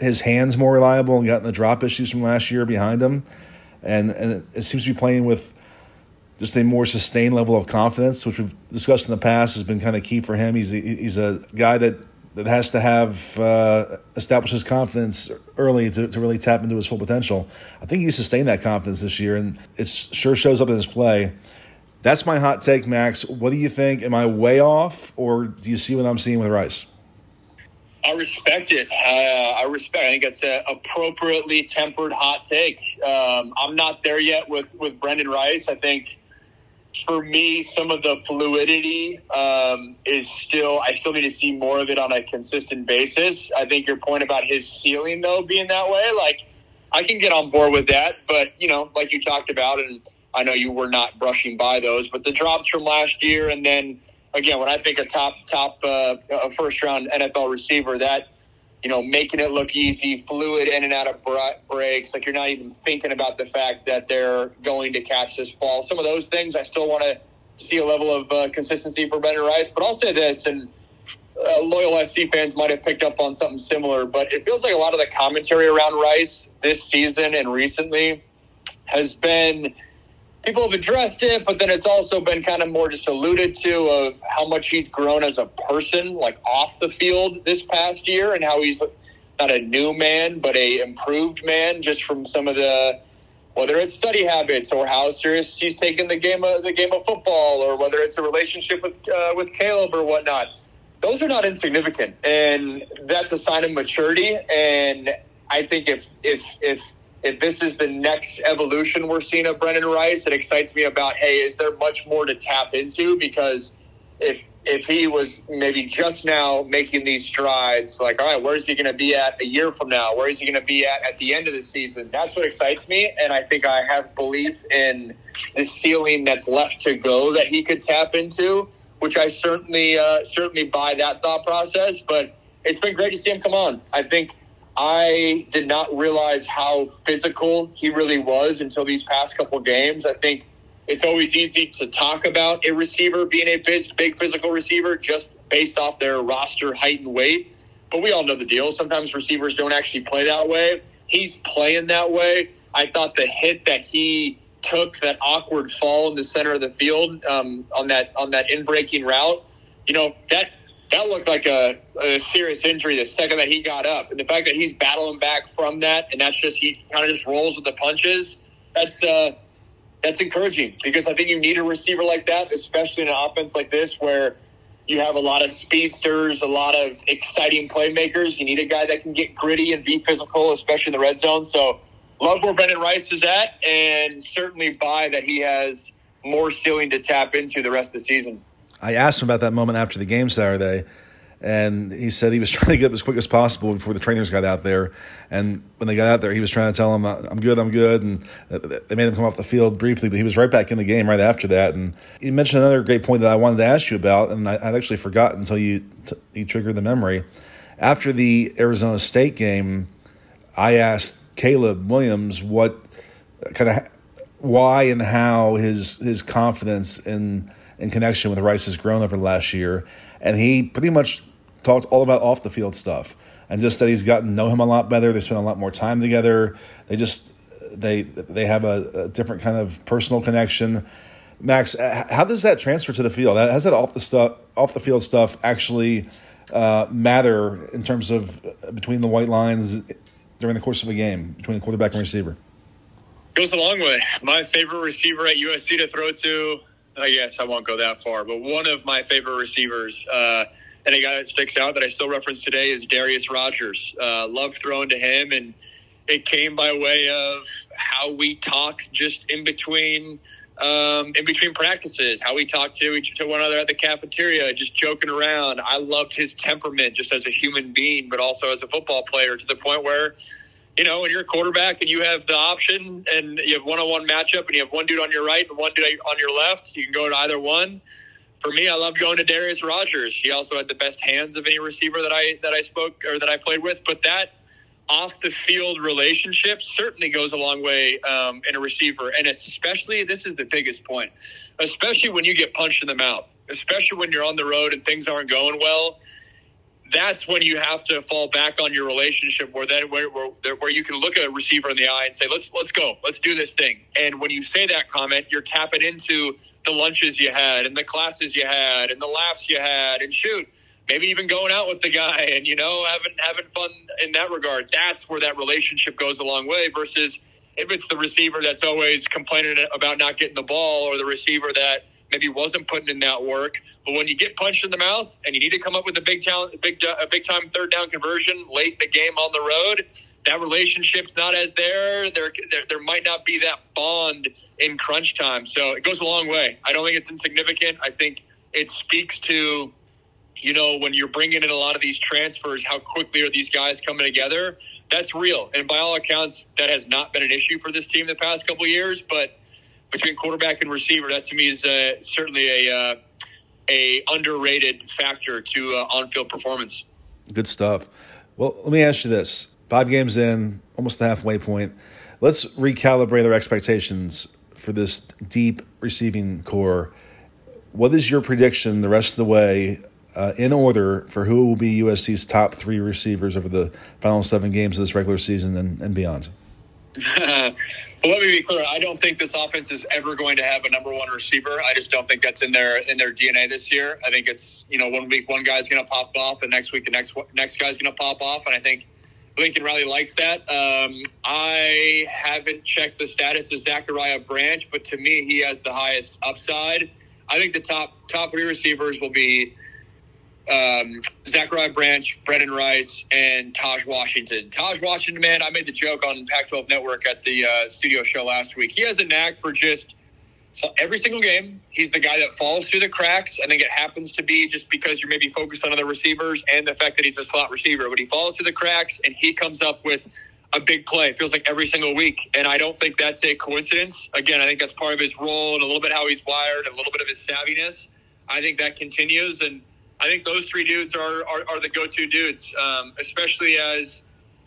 his hands more reliable and gotten the drop issues from last year behind him, and and it seems to be playing with just a more sustained level of confidence, which we've discussed in the past has been kind of key for him. He's a, he's a guy that that has to have uh, establish his confidence early to, to really tap into his full potential. I think he sustained that confidence this year, and it sure shows up in his play. That's my hot take, Max. What do you think? Am I way off, or do you see what I'm seeing with Rice? I respect it. Uh, I respect. I think it's an appropriately tempered hot take. Um, I'm not there yet with with Brenden Rice. I think for me, some of the fluidity um, is still. I still need to see more of it on a consistent basis. I think your point about his ceiling, though, being that way, like I can get on board with that. But you know, like you talked about, and I know you were not brushing by those, but the drops from last year, and then again, when I think a top top uh, a first round NFL receiver, that you know, making it look easy, fluid in and out of breaks. Like you're not even thinking about the fact that they're going to catch this ball. Some of those things, I still want to see a level of uh, consistency for Ben Rice. But I'll say this, and uh, loyal SC fans might have picked up on something similar, but it feels like a lot of the commentary around Rice this season and recently has been – people have addressed it, but then it's also been kind of more just alluded to of how much he's grown as a person, like off the field this past year, and how he's not a new man, but a improved man, just from some of the whether it's study habits or how serious he's taken the game of the game of football, or whether it's a relationship with uh, with Caleb or whatnot. Those are not insignificant, and that's a sign of maturity. And I think if if if if this is the next evolution we're seeing of Brenden Rice, it excites me about, hey, is there much more to tap into? Because if if he was maybe just now making these strides, like, all right, where's he going to be at a year from now? Where is he going to be at at the end of the season? That's what excites me, and I think I have belief in the ceiling that's left to go that he could tap into, which I certainly uh, certainly buy that thought process. But it's been great to see him come on. I think I did not realize how physical he really was until these past couple games. I think it's always easy to talk about a receiver being a big physical receiver just based off their roster height and weight. But we all know the deal. Sometimes receivers don't actually play that way. He's playing that way. I thought the hit that he took, that awkward fall in the center of the field um, on that on that in breaking route, you know that that looked like a, a, serious injury the second that he got up. And the fact that he's battling back from that, and that's just he kind of just rolls with the punches. That's uh, that's encouraging because I think you need a receiver like that, especially in an offense like this where you have a lot of speedsters, a lot of exciting playmakers. You need a guy that can get gritty and be physical, especially in the red zone. So love where Brenden Rice is at, and certainly buy that he has more ceiling to tap into the rest of the season. I asked him about that moment after the game Saturday, and he said he was <laughs> trying to get up as quick as possible before the trainers got out there. And when they got out there, he was trying to tell them, uh, "I'm good, I'm good," and uh, they made him come off the field briefly, but he was right back in the game right after that. And he mentioned another great point that I wanted to ask you about, and I, would actually forgotten until you t- you triggered the memory. After the Arizona State game, I asked Caleb Williams what kind of why and how his his confidence in in connection with Rice has grown over the last year, and he pretty much talked all about off the field stuff and just that he's gotten to know him a lot better. They spend a lot more time together. They just they they have a, a different kind of personal connection. Max, how does that transfer to the field? Has that off the stuff off the field stuff actually uh, matter in terms of between the white lines during the course of a game between the quarterback and receiver? Goes a long way. My favorite receiver at USC to throw to I guess I won't go that far, but one of my favorite receivers, uh, and a guy that sticks out that I still reference today is Darreus Rogers. Uh, love throwing to him, and it came by way of how we talked just in between um, in between practices, how we talked to each to one another at the cafeteria, just joking around. I loved his temperament just as a human being, but also as a football player to the point where, you know, when you're a quarterback and you have the option and you have one-on-one matchup and you have one dude on your right and one dude on your left, you can go to either one. For me, I loved going to Darreus Rogers. He also had the best hands of any receiver that I that I spoke or that I played with, but that off the field relationship certainly goes a long way um, in a receiver. And especially, this is the biggest point, especially when you get punched in the mouth, especially when you're on the road and things aren't going well. That's when you have to fall back on your relationship, where then where, where, where you can look at a receiver in the eye and say, "Let's let's go, let's do this thing." And when you say that comment, you're tapping into the lunches you had, and the classes you had, and the laughs you had, and shoot, maybe even going out with the guy and you know having having fun in that regard. That's where that relationship goes a long way. Versus if it's the receiver that's always complaining about not getting the ball, or the receiver that maybe wasn't putting in that work. But when you get punched in the mouth and you need to come up with a big town, big uh, a big time third down conversion late in the game on the road. That relationship's not as there. There, there, there might not be that bond in crunch time. So it goes a long way. I don't think it's insignificant. I think it speaks to you know, when you're bringing in a lot of these transfers, how quickly are these guys coming together? That's real. And by all accounts, that has not been an issue for this team the past couple years. But between quarterback and receiver, that to me is uh, certainly a uh, a underrated factor to uh, on-field performance. Good stuff. Well, let me ask you this: five games in, almost the halfway point. Let's recalibrate our expectations for this deep receiving core. What is your prediction the rest of the way uh, in order for who will be USC's top three receivers over the final seven games of this regular season and, and beyond? Well, let me be clear. I don't think this offense is ever going to have a number one receiver. I just don't think that's in their in their DNA this year. I think it's you know one week one guy's going to pop off, and next week the next next guy's going to pop off, and I think Lincoln Riley likes that. Um, I haven't checked the status of Zachariah Branch, but to me, he has the highest upside. I think the top top three receivers will be um, Zachariah Branch, Brenden Rice, and Tahj Washington. Tahj Washington, man, I made the joke on Pac-12 Network at the uh, studio show last week. He has a knack for just every single game. He's the guy that falls through the cracks. I think it happens to be just because you're maybe focused on other receivers and the fact that he's a slot receiver. But he falls through the cracks and he comes up with a big play. It feels like every single week. And I don't think that's a coincidence. Again, I think that's part of his role and a little bit how he's wired, and a little bit of his savviness. I think that continues. And I think those three dudes are, are, are the go-to dudes, um, especially as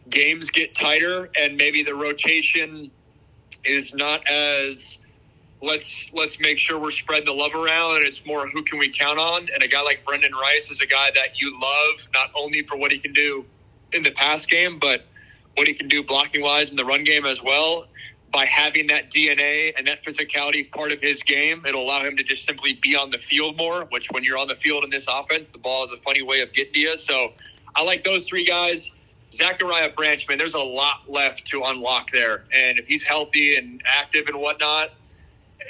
games get tighter and maybe the rotation is not as let's let's make sure we're spreading the love around. And it's more who can we count on? And a guy like Brenden Rice is a guy that you love not only for what he can do in the pass game but what he can do blocking wise in the run game as well by having that DNA and that physicality part of his game, it'll allow him to just simply be on the field more, which when you're on the field in this offense, the ball is a funny way of getting to you. So I like those three guys. Zachariah Branchman, there's a lot left to unlock there. And if he's healthy and active and whatnot,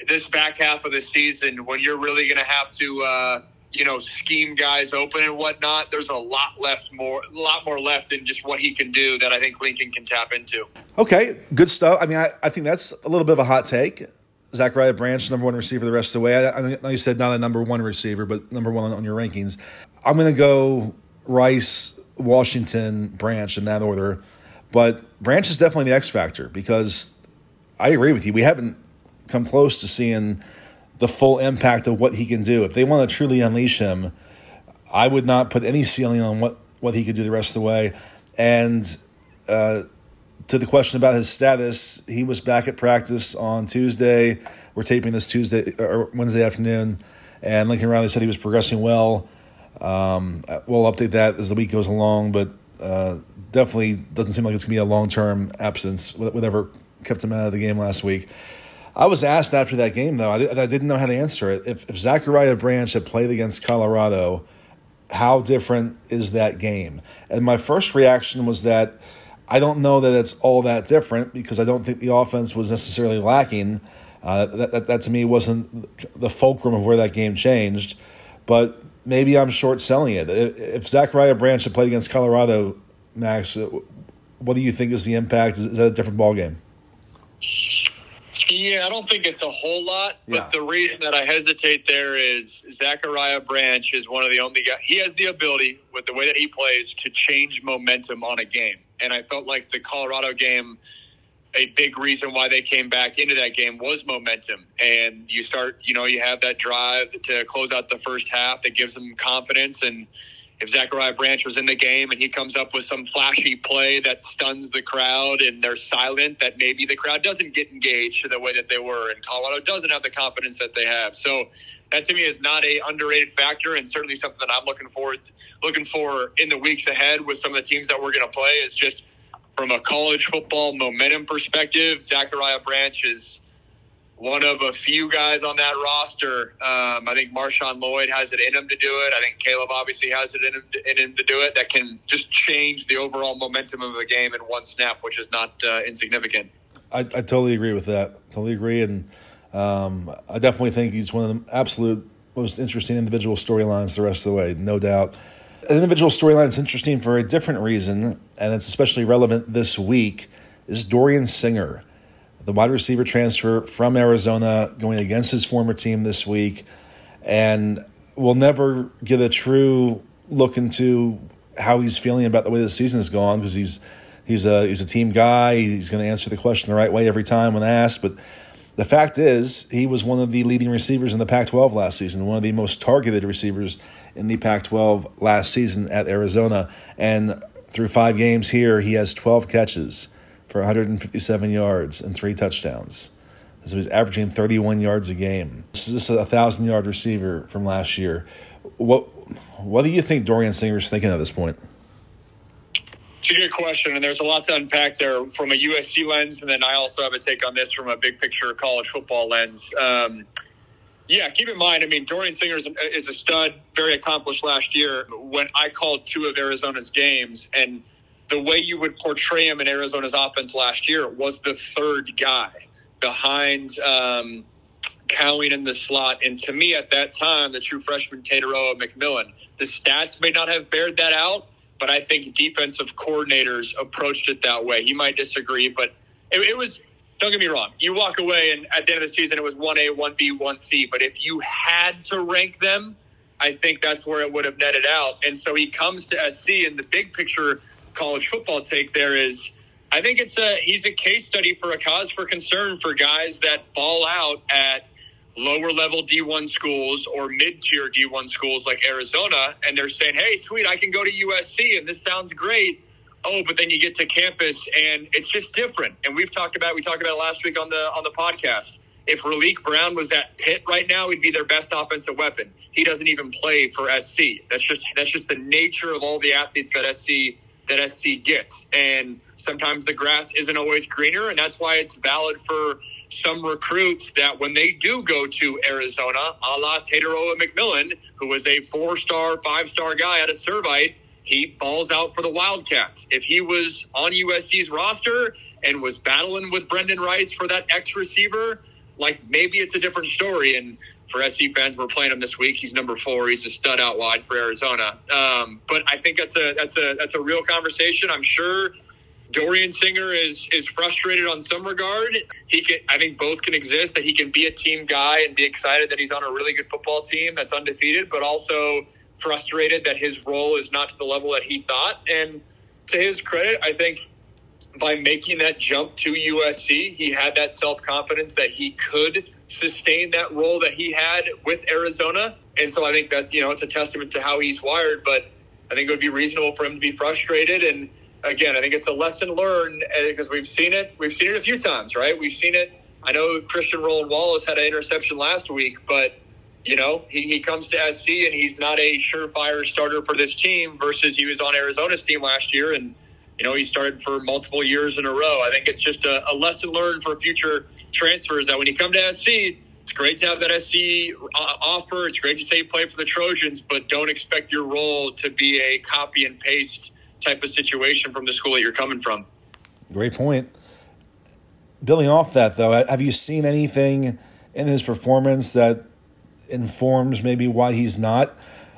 this back half of the season, when you're really going to have to, uh, you know, scheme guys open and whatnot, there's a lot left more, a lot more left in just what he can do that I think Lincoln can tap into. Okay, good stuff. I mean, I, I think that's a little bit of a hot take. Zachariah Branch, number one receiver the rest of the way. I, I know you said not a number one receiver, but number one on, on your rankings. I'm going to go Rice, Washington, Branch in that order. But Branch is definitely the X factor because I agree with you. We haven't come close to seeing – the full impact of what he can do. If they want to truly unleash him, I would not put any ceiling on what, what he could do the rest of the way. And uh, to the question about his status, he was back at practice on Tuesday. We're taping this Tuesday or Wednesday afternoon, and Lincoln Riley said he was progressing well. Um, we'll update that as the week goes along, but uh, definitely doesn't seem like it's going to be a long term absence. Whatever kept him out of the game last week. I was asked after that game, though, I, I didn't know how to answer it. If, if Zachariah Branch had played against Colorado, how different is that game? And my first reaction was that I don't know that it's all that different because I don't think the offense was necessarily lacking. Uh, that, that, that to me wasn't the fulcrum of where that game changed. But maybe I'm short selling it. If Zachariah Branch had played against Colorado, Max, what do you think is the impact? Is, is that a different ball game? Yeah, I don't think it's a whole lot, but Yeah. the reason that I hesitate there is Zachariah Branch is one of the only guys. He has the ability, with the way that he plays, to change momentum on a game. And I felt like the Colorado game, a big reason why they came back into that game was momentum. And you start, you know, you have that drive to close out the first half that gives them confidence. And if Zachariah Branch was in the game and he comes up with some flashy play that stuns the crowd and they're silent, that maybe the crowd doesn't get engaged the way that they were, and Colorado doesn't have the confidence that they have. So that to me is not a underrated factor, and certainly something that I'm looking forward looking for in the weeks ahead with some of the teams that we're going to play. Is just from a college football momentum perspective, Zachariah Branch is one of a few guys on that roster. Um, I think Marshawn Lloyd has it in him to do it. I think Caleb obviously has it in him, in him to do it. That can just change the overall momentum of the game in one snap, which is not uh, insignificant. I, I totally agree with that. Totally agree, and um, I definitely think he's one of the absolute most interesting individual storylines the rest of the way, no doubt. An individual storyline that's interesting for a different reason, and it's especially relevant this week, is Dorian Singer, the wide receiver transfer from Arizona, going against his former team this week, and we'll never get a true look into how he's feeling about the way the season has gone because he's he's a he's a team guy. He's going to answer the question the right way every time when asked. But the fact is, he was one of the leading receivers in the Pac-12 last season, one of the most targeted receivers in the Pac-12 last season at Arizona, and through five games here, he has 12 catches for 157 yards and three touchdowns. So he's averaging 31 yards a game. This is a thousand yard receiver from last year. What what do you think Dorian Singer's thinking at this point? It's a good question, and there's a lot to unpack there from a USC lens, and then I also have a take on this from a big picture college football lens. Um, yeah, keep in mind, I mean, Dorian Singer is, is a stud, very accomplished last year. When I called two of Arizona's games, and the way you would portray him in Arizona's offense last year was the third guy behind um, Cowing in the slot. And to me, at that time, the true freshman Tetairoa McMillan, the stats may not have bared that out, but I think defensive coordinators approached it that way. He might disagree, but it, it was. Don't get me wrong. You walk away, and at the end of the season, it was one A, one B, one C. But if you had to rank them, I think that's where it would have netted out. And so he comes to SC, and the big picture college football take there is, I think it's a he's a case study for a cause for concern for guys that ball out at lower level D1 schools or mid tier D1 schools like Arizona, and they're saying, "Hey, sweet, I can go to USC, and this sounds great." Oh, but then you get to campus, and it's just different. And we've talked about we talked about last week on the on the podcast. If Raleek Brown was at Pitt right now, he'd be their best offensive weapon. He doesn't even play for SC. That's just that's just the nature of all the athletes that SC that SC gets. And sometimes the grass isn't always greener, and that's why it's valid for some recruits that when they do go to Arizona, a la Tetairoa McMillan, who was a four star, five star guy at a Servite, he balls out for the Wildcats. If he was on USC's roster and was battling with Brenden Rice for that X receiver, like maybe it's a different story. And for SC fans, we're playing him this week. He's number four. He's a stud out wide for Arizona. Um, but I think that's a that's a that's a real conversation. I'm sure Dorian Singer is is frustrated on some regard. He can I think both can exist that he can be a team guy and be excited that he's on a really good football team that's undefeated, but also frustrated that his role is not to the level that he thought. And to his credit, I think by making that jump to USC, he had that self confidence that he could sustain that role that he had with Arizona. And so I think that, you know, it's a testament to how he's wired, but I think it would be reasonable for him to be frustrated. And again, I think it's a lesson learned eh, because we've seen it. We've seen it a few times, right? We've seen it. I know Christian Roland Wallace had an interception last week, but you know, he, he comes to SC and he's not a surefire starter for this team versus he was on Arizona's team last year and you know, he started for multiple years in a row. I think it's just a, a lesson learned for future transfers that when you come to SC, it's great to have that SC uh, offer. It's great to say you play for the Trojans, but don't expect your role to be a copy and paste type of situation from the school that you're coming from. Great point. Building off that, though, have you seen anything in his performance that informs maybe why he's not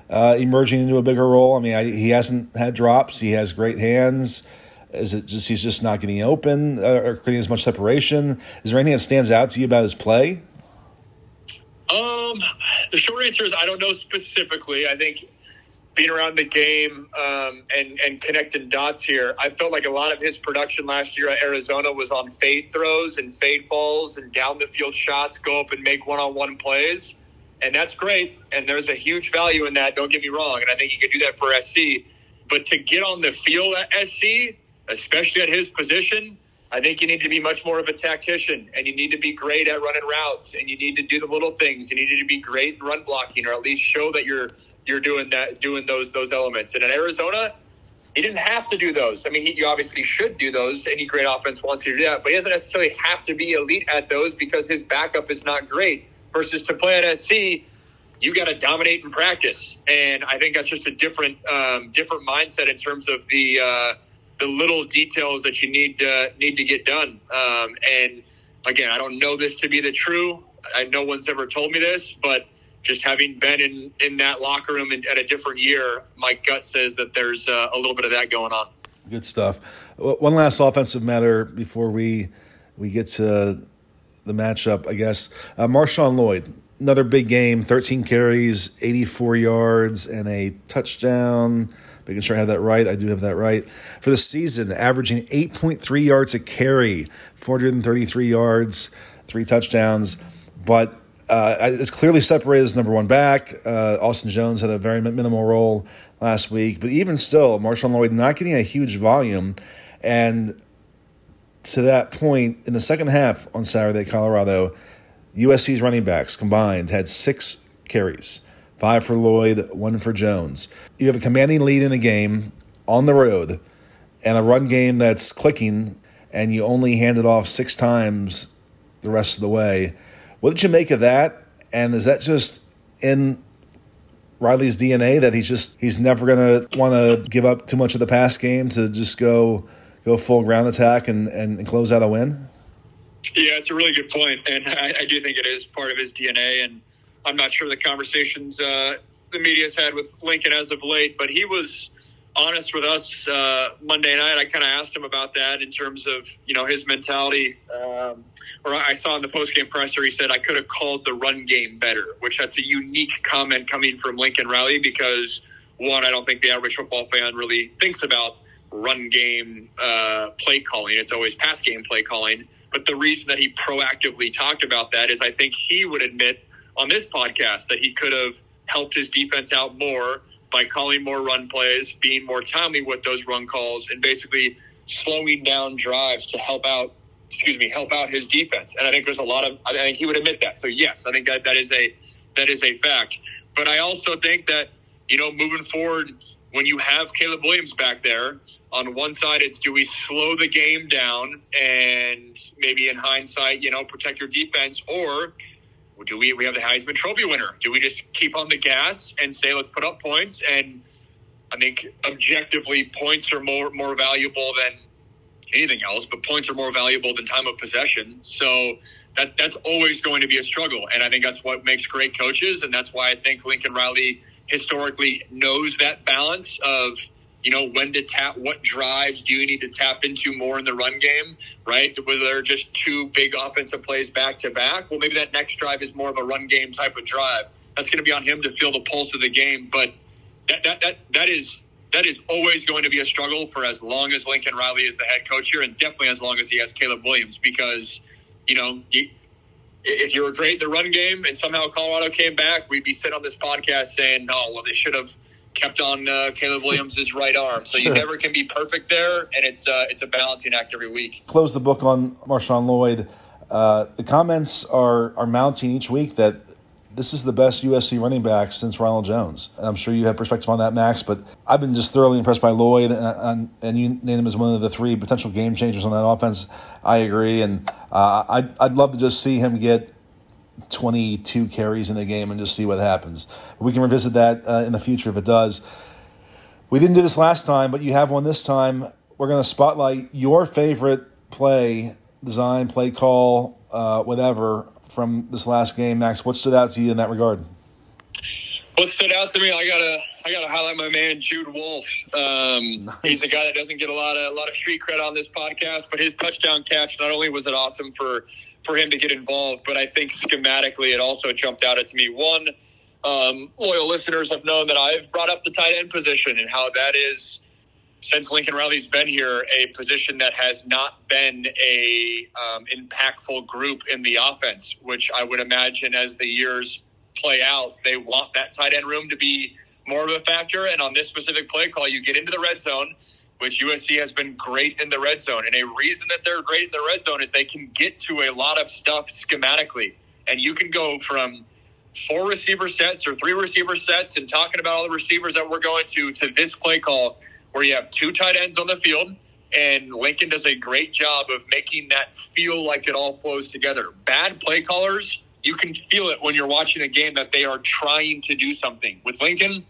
uh, emerging into a bigger role? I mean, I, he hasn't had drops. He has great hands. Is it just he's just not getting open uh, or creating as much separation? Is there anything that stands out to you about his play? Um, the short answer is I don't know specifically. I think being around the game um, and and connecting dots here, I felt like a lot of his production last year at Arizona was on fade throws and fade balls and down the field shots, go up and make one on one plays, and that's great. And there's a huge value in that. Don't get me wrong, and I think you could do that for SC. But to get on the field at SC, especially at his position, I think you need to be much more of a tactician and you need to be great at running routes and you need to do the little things. You need to be great in run blocking or at least show that you're you're doing that doing those those elements. And in Arizona, he didn't have to do those. I mean, he, you obviously should do those. Any great offense wants you to do that, but he doesn't necessarily have to be elite at those because his backup is not great. Versus to play at SC, you got to dominate in practice, and I think that's just a different um, different mindset in terms of the uh, the little details that you need to need to get done. Um, and again, I don't know this to be the true. I, no one's ever told me this, but just having been in in that locker room in, at a different year, my gut says that there's uh, a little bit of that going on. Good stuff. One last offensive matter before we we get to the matchup, I guess. Uh, Marshawn Lloyd, another big game, 13 carries, 84 yards, and a touchdown. Making sure I have that right. I do have that right. For the season, averaging 8.3 yards a carry, 433 yards, three touchdowns. But uh, it's clearly separated as number one back. Uh, Austin Jones had a very minimal role last week, but even still, Marshawn Lloyd not getting a huge volume. And to that point, in the second half on Saturday, Colorado, USC's running backs combined had six carries five for Lloyd, one for Jones. You have a commanding lead in a game on the road and a run game that's clicking, and you only hand it off six times the rest of the way. What did you make of that? And is that just in Riley's DNA that he's just he's never going to want to give up too much of the pass game to just go go full ground attack and, and, and close out a win? Yeah, it's a really good point, and I, I do think it is part of his DNA. And I'm not sure the conversations uh, the media's had with Lincoln as of late, but he was honest with us uh, Monday night. I kind of asked him about that in terms of you know his mentality. Um, or I saw in the post game presser he said I could have called the run game better, which that's a unique comment coming from Lincoln Riley because one, I don't think the average football fan really thinks about run game uh, play calling. It's always pass game play calling. But the reason that he proactively talked about that is I think he would admit on this podcast that he could have helped his defense out more by calling more run plays, being more timely with those run calls, and basically slowing down drives to help out. Excuse me, help out his defense. And I think there's a lot of. I think he would admit that. So yes, I think that that is a that is a fact. But I also think that you know moving forward, when you have Caleb Williams back there, on one side it's do we slow the game down and maybe in hindsight, you know, protect your defense, or do we we have the Heisman Trophy winner? Do we just keep on the gas and say let's put up points? And I think objectively, points are more more valuable than anything else, but points are more valuable than time of possession. So that that's always going to be a struggle, and I think that's what makes great coaches, and that's why I think Lincoln Riley historically knows that balance of you know, when to tap, what drives do you need to tap into more in the run game, right? Whether they're just two big offensive plays back to back, well, maybe that next drive is more of a run game type of drive. That's going to be on him to feel the pulse of the game. But that, that, that, that is, that is always going to be a struggle for as long as Lincoln Riley is the head coach here, and definitely as long as he has Caleb Williams, because, you know, if you were great in the run game and somehow Colorado came back, we'd be sitting on this podcast saying, "Oh, well, they should have kept on uh, Caleb Williams' right arm. So sure. you never can be perfect there, and it's uh, it's a balancing act every week. Close the book on Marshawn Lloyd. Uh, the comments are are mounting each week that this is the best USC running back since Ronald Jones. And I'm sure you have perspective on that, Max, but I've been just thoroughly impressed by Lloyd, and, and, and you name him as one of the three potential game changers on that offense. I agree, and uh, I'd, I'd love to just see him get 22 carries in a game and just see what happens. We can revisit that uh, in the future if it does. We didn't do this last time, but you have one this time. We're going to spotlight your favorite play, design, play call, uh, whatever from this last game. Max, what stood out to you in that regard? What stood out to me, I gotta I got to highlight my man Jude Wolfe. Um, nice. He's a guy that doesn't get a lot of a lot of street cred on this podcast, but his touchdown catch not only was it awesome for for him to get involved, but I think schematically it also jumped out at me. One, um, loyal listeners have known that I've brought up the tight end position and how that is since Lincoln Riley's been here, a position that has not been a um, impactful group in the offense, which I would imagine as the years play out, they want that tight end room to be more of a factor. And on this specific play call, you get into the red zone, which USC has been great in the red zone. And a reason that they're great in the red zone is they can get to a lot of stuff schematically. And you can go from four receiver sets or three receiver sets and talking about all the receivers that we're going to to this play call where you have two tight ends on the field and Lincoln does a great job of making that feel like it all flows together. Bad play callers, you can feel it when you're watching a game that they are trying to do something. With Lincoln,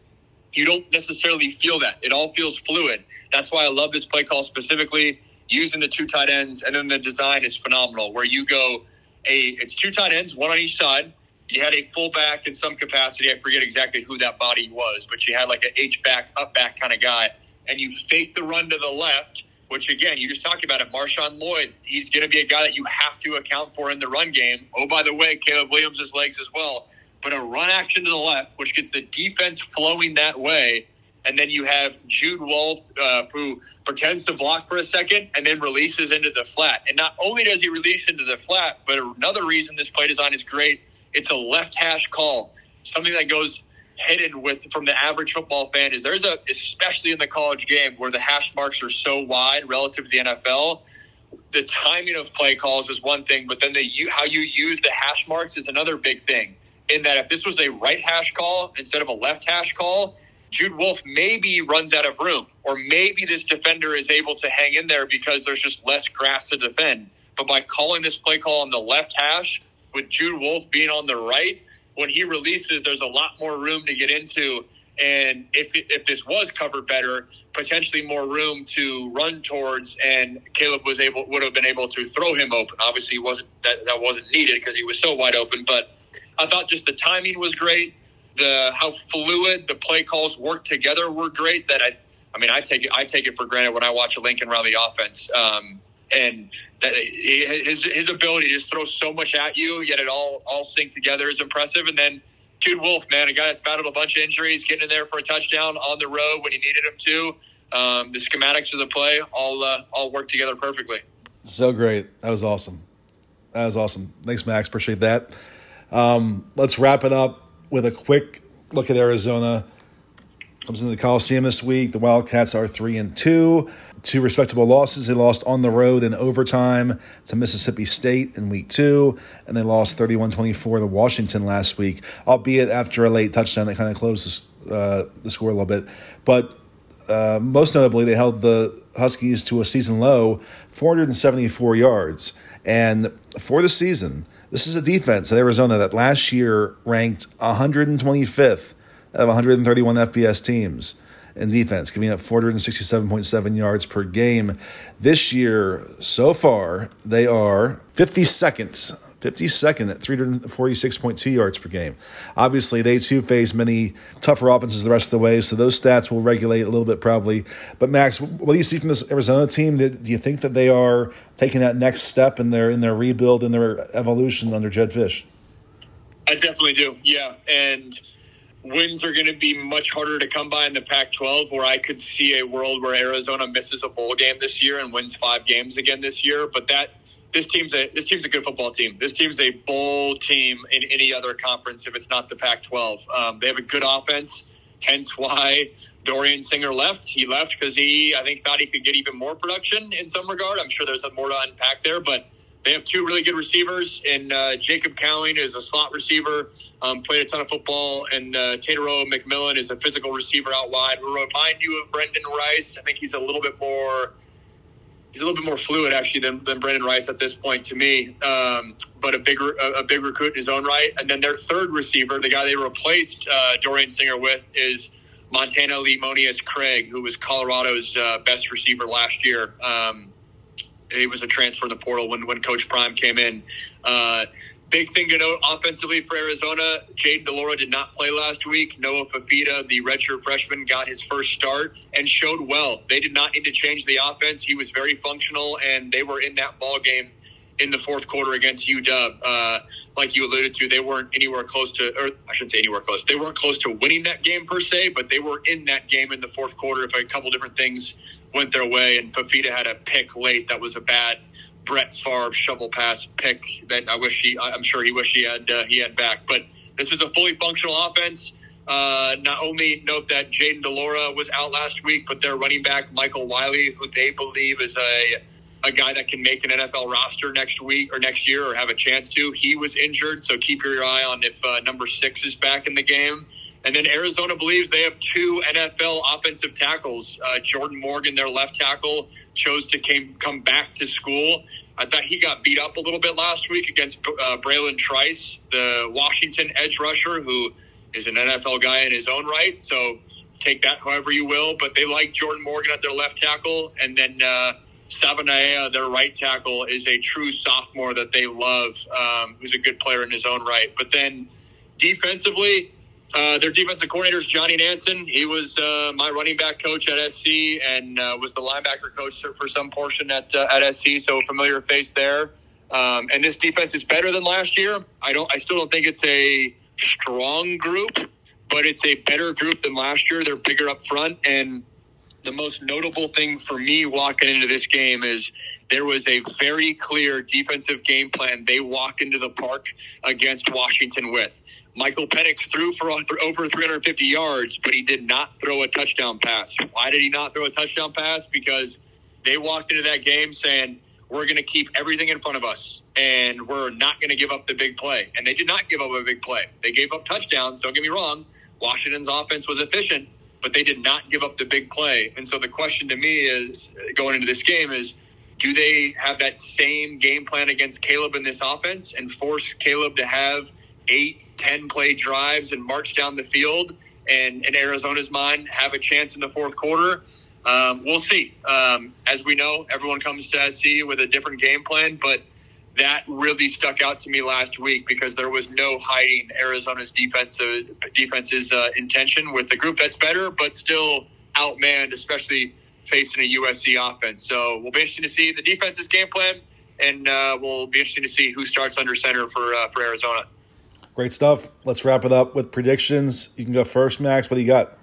you don't necessarily feel that. It all feels fluid. That's why I love this play call specifically, using the two tight ends, and then the design is phenomenal. Where you go, a it's two tight ends, one on each side. You had a fullback in some capacity. I forget exactly who that body was, but you had like an H back, up back kind of guy, and you fake the run to the left. Which again, you just talked about it. Marshawn Lloyd, he's going to be a guy that you have to account for in the run game. Oh, by the way, Caleb Williams' legs as well but a run action to the left, which gets the defense flowing that way. And then you have Jude Wolfe, uh, who pretends to block for a second and then releases into the flat. And not only does he release into the flat, but another reason this play design is great, it's a left hash call. Something that goes hidden with from the average football fan is there's a, especially in the college game where the hash marks are so wide relative to the NFL. The timing of play calls is one thing, but then the how you use the hash marks is another big thing in that if this was a right hash call instead of a left hash call, Jude Wolfe maybe runs out of room, or maybe this defender is able to hang in there because there's just less grass to defend. But by calling this play call on the left hash, with Jude Wolfe being on the right, when he releases, there's a lot more room to get into. And if if this was covered better, potentially more room to run towards, and Caleb was able would have been able to throw him open. Obviously, wasn't that that wasn't needed because he was so wide open, but I thought just the timing was great. The how fluid the play calls worked together were great. That I, I mean, I take it I take it for granted when I watch a Lincoln Riley offense. Um, and that his his ability to just throw so much at you, yet it all all sync together is impressive. And then Jude Wolfe, man, a guy that's battled a bunch of injuries, getting in there for a touchdown on the road when he needed him to. Um, the schematics of the play all uh, all work together perfectly. So great. That was awesome. That was awesome. Thanks, Max. Appreciate that. Um, let's wrap it up with a quick look at Arizona. Comes into the Coliseum this week. The Wildcats are three and two, two respectable losses. They lost on the road in overtime to Mississippi State in week two, and they lost 31-24 to Washington last week, albeit after a late touchdown that kind of closed uh, the score a little bit. But uh, most notably, they held the Huskies to a season low, 474 yards. And for the season, this is a defense at Arizona that last year ranked 125th out of 131 FBS teams in defense, giving up 467.7 yards per game. This year, so far, they are 52nd 52nd at 346.2 yards per game. Obviously, they too face many tougher offenses the rest of the way, so those stats will regulate a little bit probably. But Max, what do you see from this Arizona team? Do you think that they are taking that next step in their in their rebuild and their evolution under Jedd Fisch? I definitely do. Yeah, and wins are going to be much harder to come by in the Pac 12, where I could see a world where Arizona misses a bowl game this year and wins five games again this year. But that this team's a this team's a good football team. This team's a bowl team in any other conference if it's not the Pac-12. Um, they have a good offense, hence why Dorian Singer left. He left because he I think thought he could get even more production in some regard. I'm sure there's more to unpack there, but they have two really good receivers, and uh, Jacob Cowing is a slot receiver, um, played a ton of football, and uh, Tetairoa McMillan is a physical receiver out wide. We remind you of Brenden Rice. I think he's a little bit more he's a little bit more fluid actually than, than Brenden Rice at this point to me. Um, but a big a, a, big recruit in his own right. And then their third receiver, the guy they replaced uh, Dorian Singer with, is Montana Lemonious Craig, who was Colorado's uh, best receiver last year. Um, he was a transfer in the portal when when Coach Prime came in. Uh, big thing to note offensively for Arizona, Jayden de Laura did not play last week. Noah Fifita, the redshirt freshman, got his first start and showed well. They did not need to change the offense. He was very functional, and they were in that ball game in the fourth quarter against UW. Uh, like you alluded to, they weren't anywhere close to, or I shouldn't say anywhere close. They weren't close to winning that game per se, but they were in that game in the fourth quarter if a couple different things went their way. And Fifita had a pick late that was a bad Brett Favre shovel pass pick that I wish he, I'm sure he wish he had uh, he had back. But this is a fully functional offense. Uh, not only note that Jayden de Laura was out last week, but their running back Michael Wiley, who they believe is a a guy that can make an NFL roster next week or next year or have a chance to. He was injured, so keep your eye on if uh, number six is back in the game. And then Arizona believes they have two NFL offensive tackles. Uh, Jordan Morgan, their left tackle, chose to came, come back to school. I thought he got beat up a little bit last week against uh, Bralen Trice, the Washington edge rusher, who is an NFL guy in his own right. So take that however you will. But they like Jordan Morgan at their left tackle. And then uh, Savaiinaea, their right tackle, is a true sophomore that they love, um, who's a good player in his own right. But then defensively, uh, their defensive coordinator is Johnny Nansen. He was uh, my running back coach at SC and uh, was the linebacker coach for some portion at uh, at SC. So a familiar face there. Um, and this defense is better than last year. I don't. I still don't think it's a strong group, but it's a better group than last year. They're bigger up front, and the most notable thing for me walking into this game is there was a very clear defensive game plan they walked into the park against Washington with. Michael Penix threw for over 350 yards, but he did not throw a touchdown pass. Why did he not throw a touchdown pass? Because they walked into that game saying, we're going to keep everything in front of us and we're not going to give up the big play. And they did not give up a big play. They gave up touchdowns. Don't get me wrong. Washington's offense was efficient, but they did not give up the big play. And so the question to me is going into this game is, do they have that same game plan against Caleb in this offense and force Caleb to have eight, 10 play drives and march down the field and in Arizona's mind have a chance in the fourth quarter? Um, we'll see. Um, as we know, everyone comes to SC with a different game plan, but that really stuck out to me last week because there was no hiding Arizona's defensive defense's uh, intention with the group that's better, but still outmanned, especially facing a USC offense. So we'll be interested to see the defense's game plan, and uh, we'll be interested to see who starts under center for uh, for Arizona. Great stuff. Let's wrap it up with predictions. You can go first, Max. What do you got?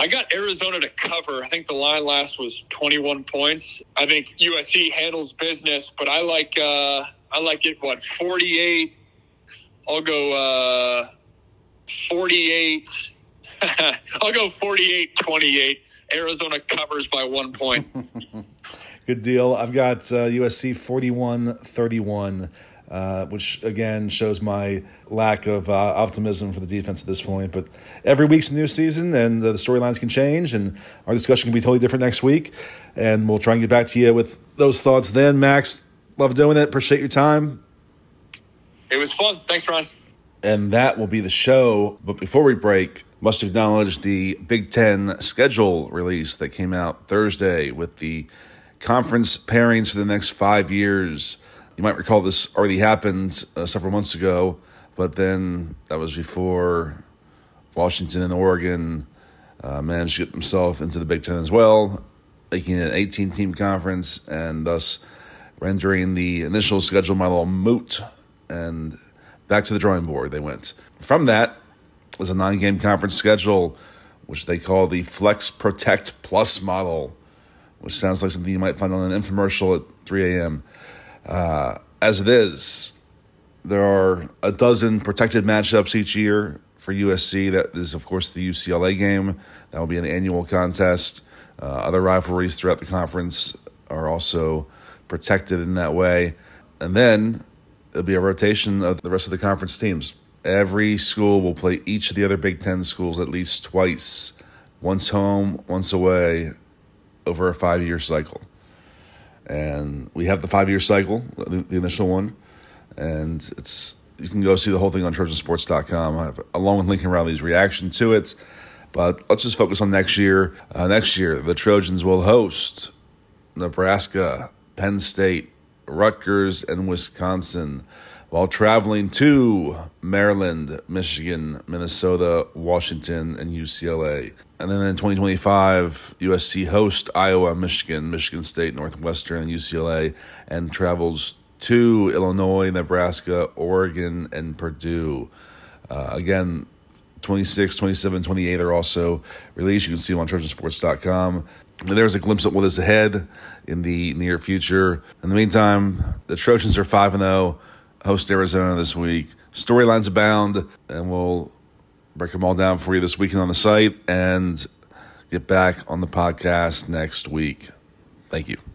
I got Arizona to cover. I think the line last was 21 points. I think USC handles business, but I like uh, I like it. What 48? I'll go uh, 48. <laughs> I'll go 48-28. Arizona covers by one point. <laughs> Good deal. I've got uh, USC 41-31. Uh, which again shows my lack of uh, optimism for the defense at this point. But every week's a new season, and uh, the storylines can change, and our discussion can be totally different next week. And we'll try and get back to you with those thoughts then. Max, love doing it. Appreciate your time. It was fun. Thanks, Ryan. And that will be the show. But before we break, must acknowledge the Big Ten schedule release that came out Thursday with the conference pairings for the next five years. You might recall this already happened uh, several months ago, but then that was before Washington and Oregon uh, managed to get themselves into the Big Ten as well, making it an 18 team conference and thus rendering the initial schedule model moot. And back to the drawing board they went. From that was a nine game conference schedule, which they call the Flex Protect Plus model, which sounds like something you might find on an infomercial at 3 a.m. Uh, as it is, there are a dozen protected matchups each year for USC. That is, of course, the UCLA game. That will be an annual contest. Uh, other rivalries throughout the conference are also protected in that way. And then it'll be a rotation of the rest of the conference teams. Every school will play each of the other Big Ten schools at least twice, once home, once away, over a five year cycle and we have the five year cycle, the, the, initial one, and it's you can go see the whole thing on TrojanSports.com. Along with Lincoln Riley's reaction to it. But let's just focus on next year. Uh, next year, the Trojans will host Nebraska, Penn State, Rutgers, and Wisconsin, while traveling to Maryland, Michigan, Minnesota, Washington, and UCLA. And then in 2025, USC hosts Iowa, Michigan, Michigan State, Northwestern, and UCLA, and travels to Illinois, Nebraska, Oregon, and Purdue. Uh, again, 26, 27, 28 are also released. You can see them on TrojanSports.com. And there's a glimpse of what is ahead in the near future. In the meantime, the Trojans are 5 0, host Arizona this week. Storylines abound, and we'll break them all down for you this weekend on the site and get back on the podcast next week. Thank you.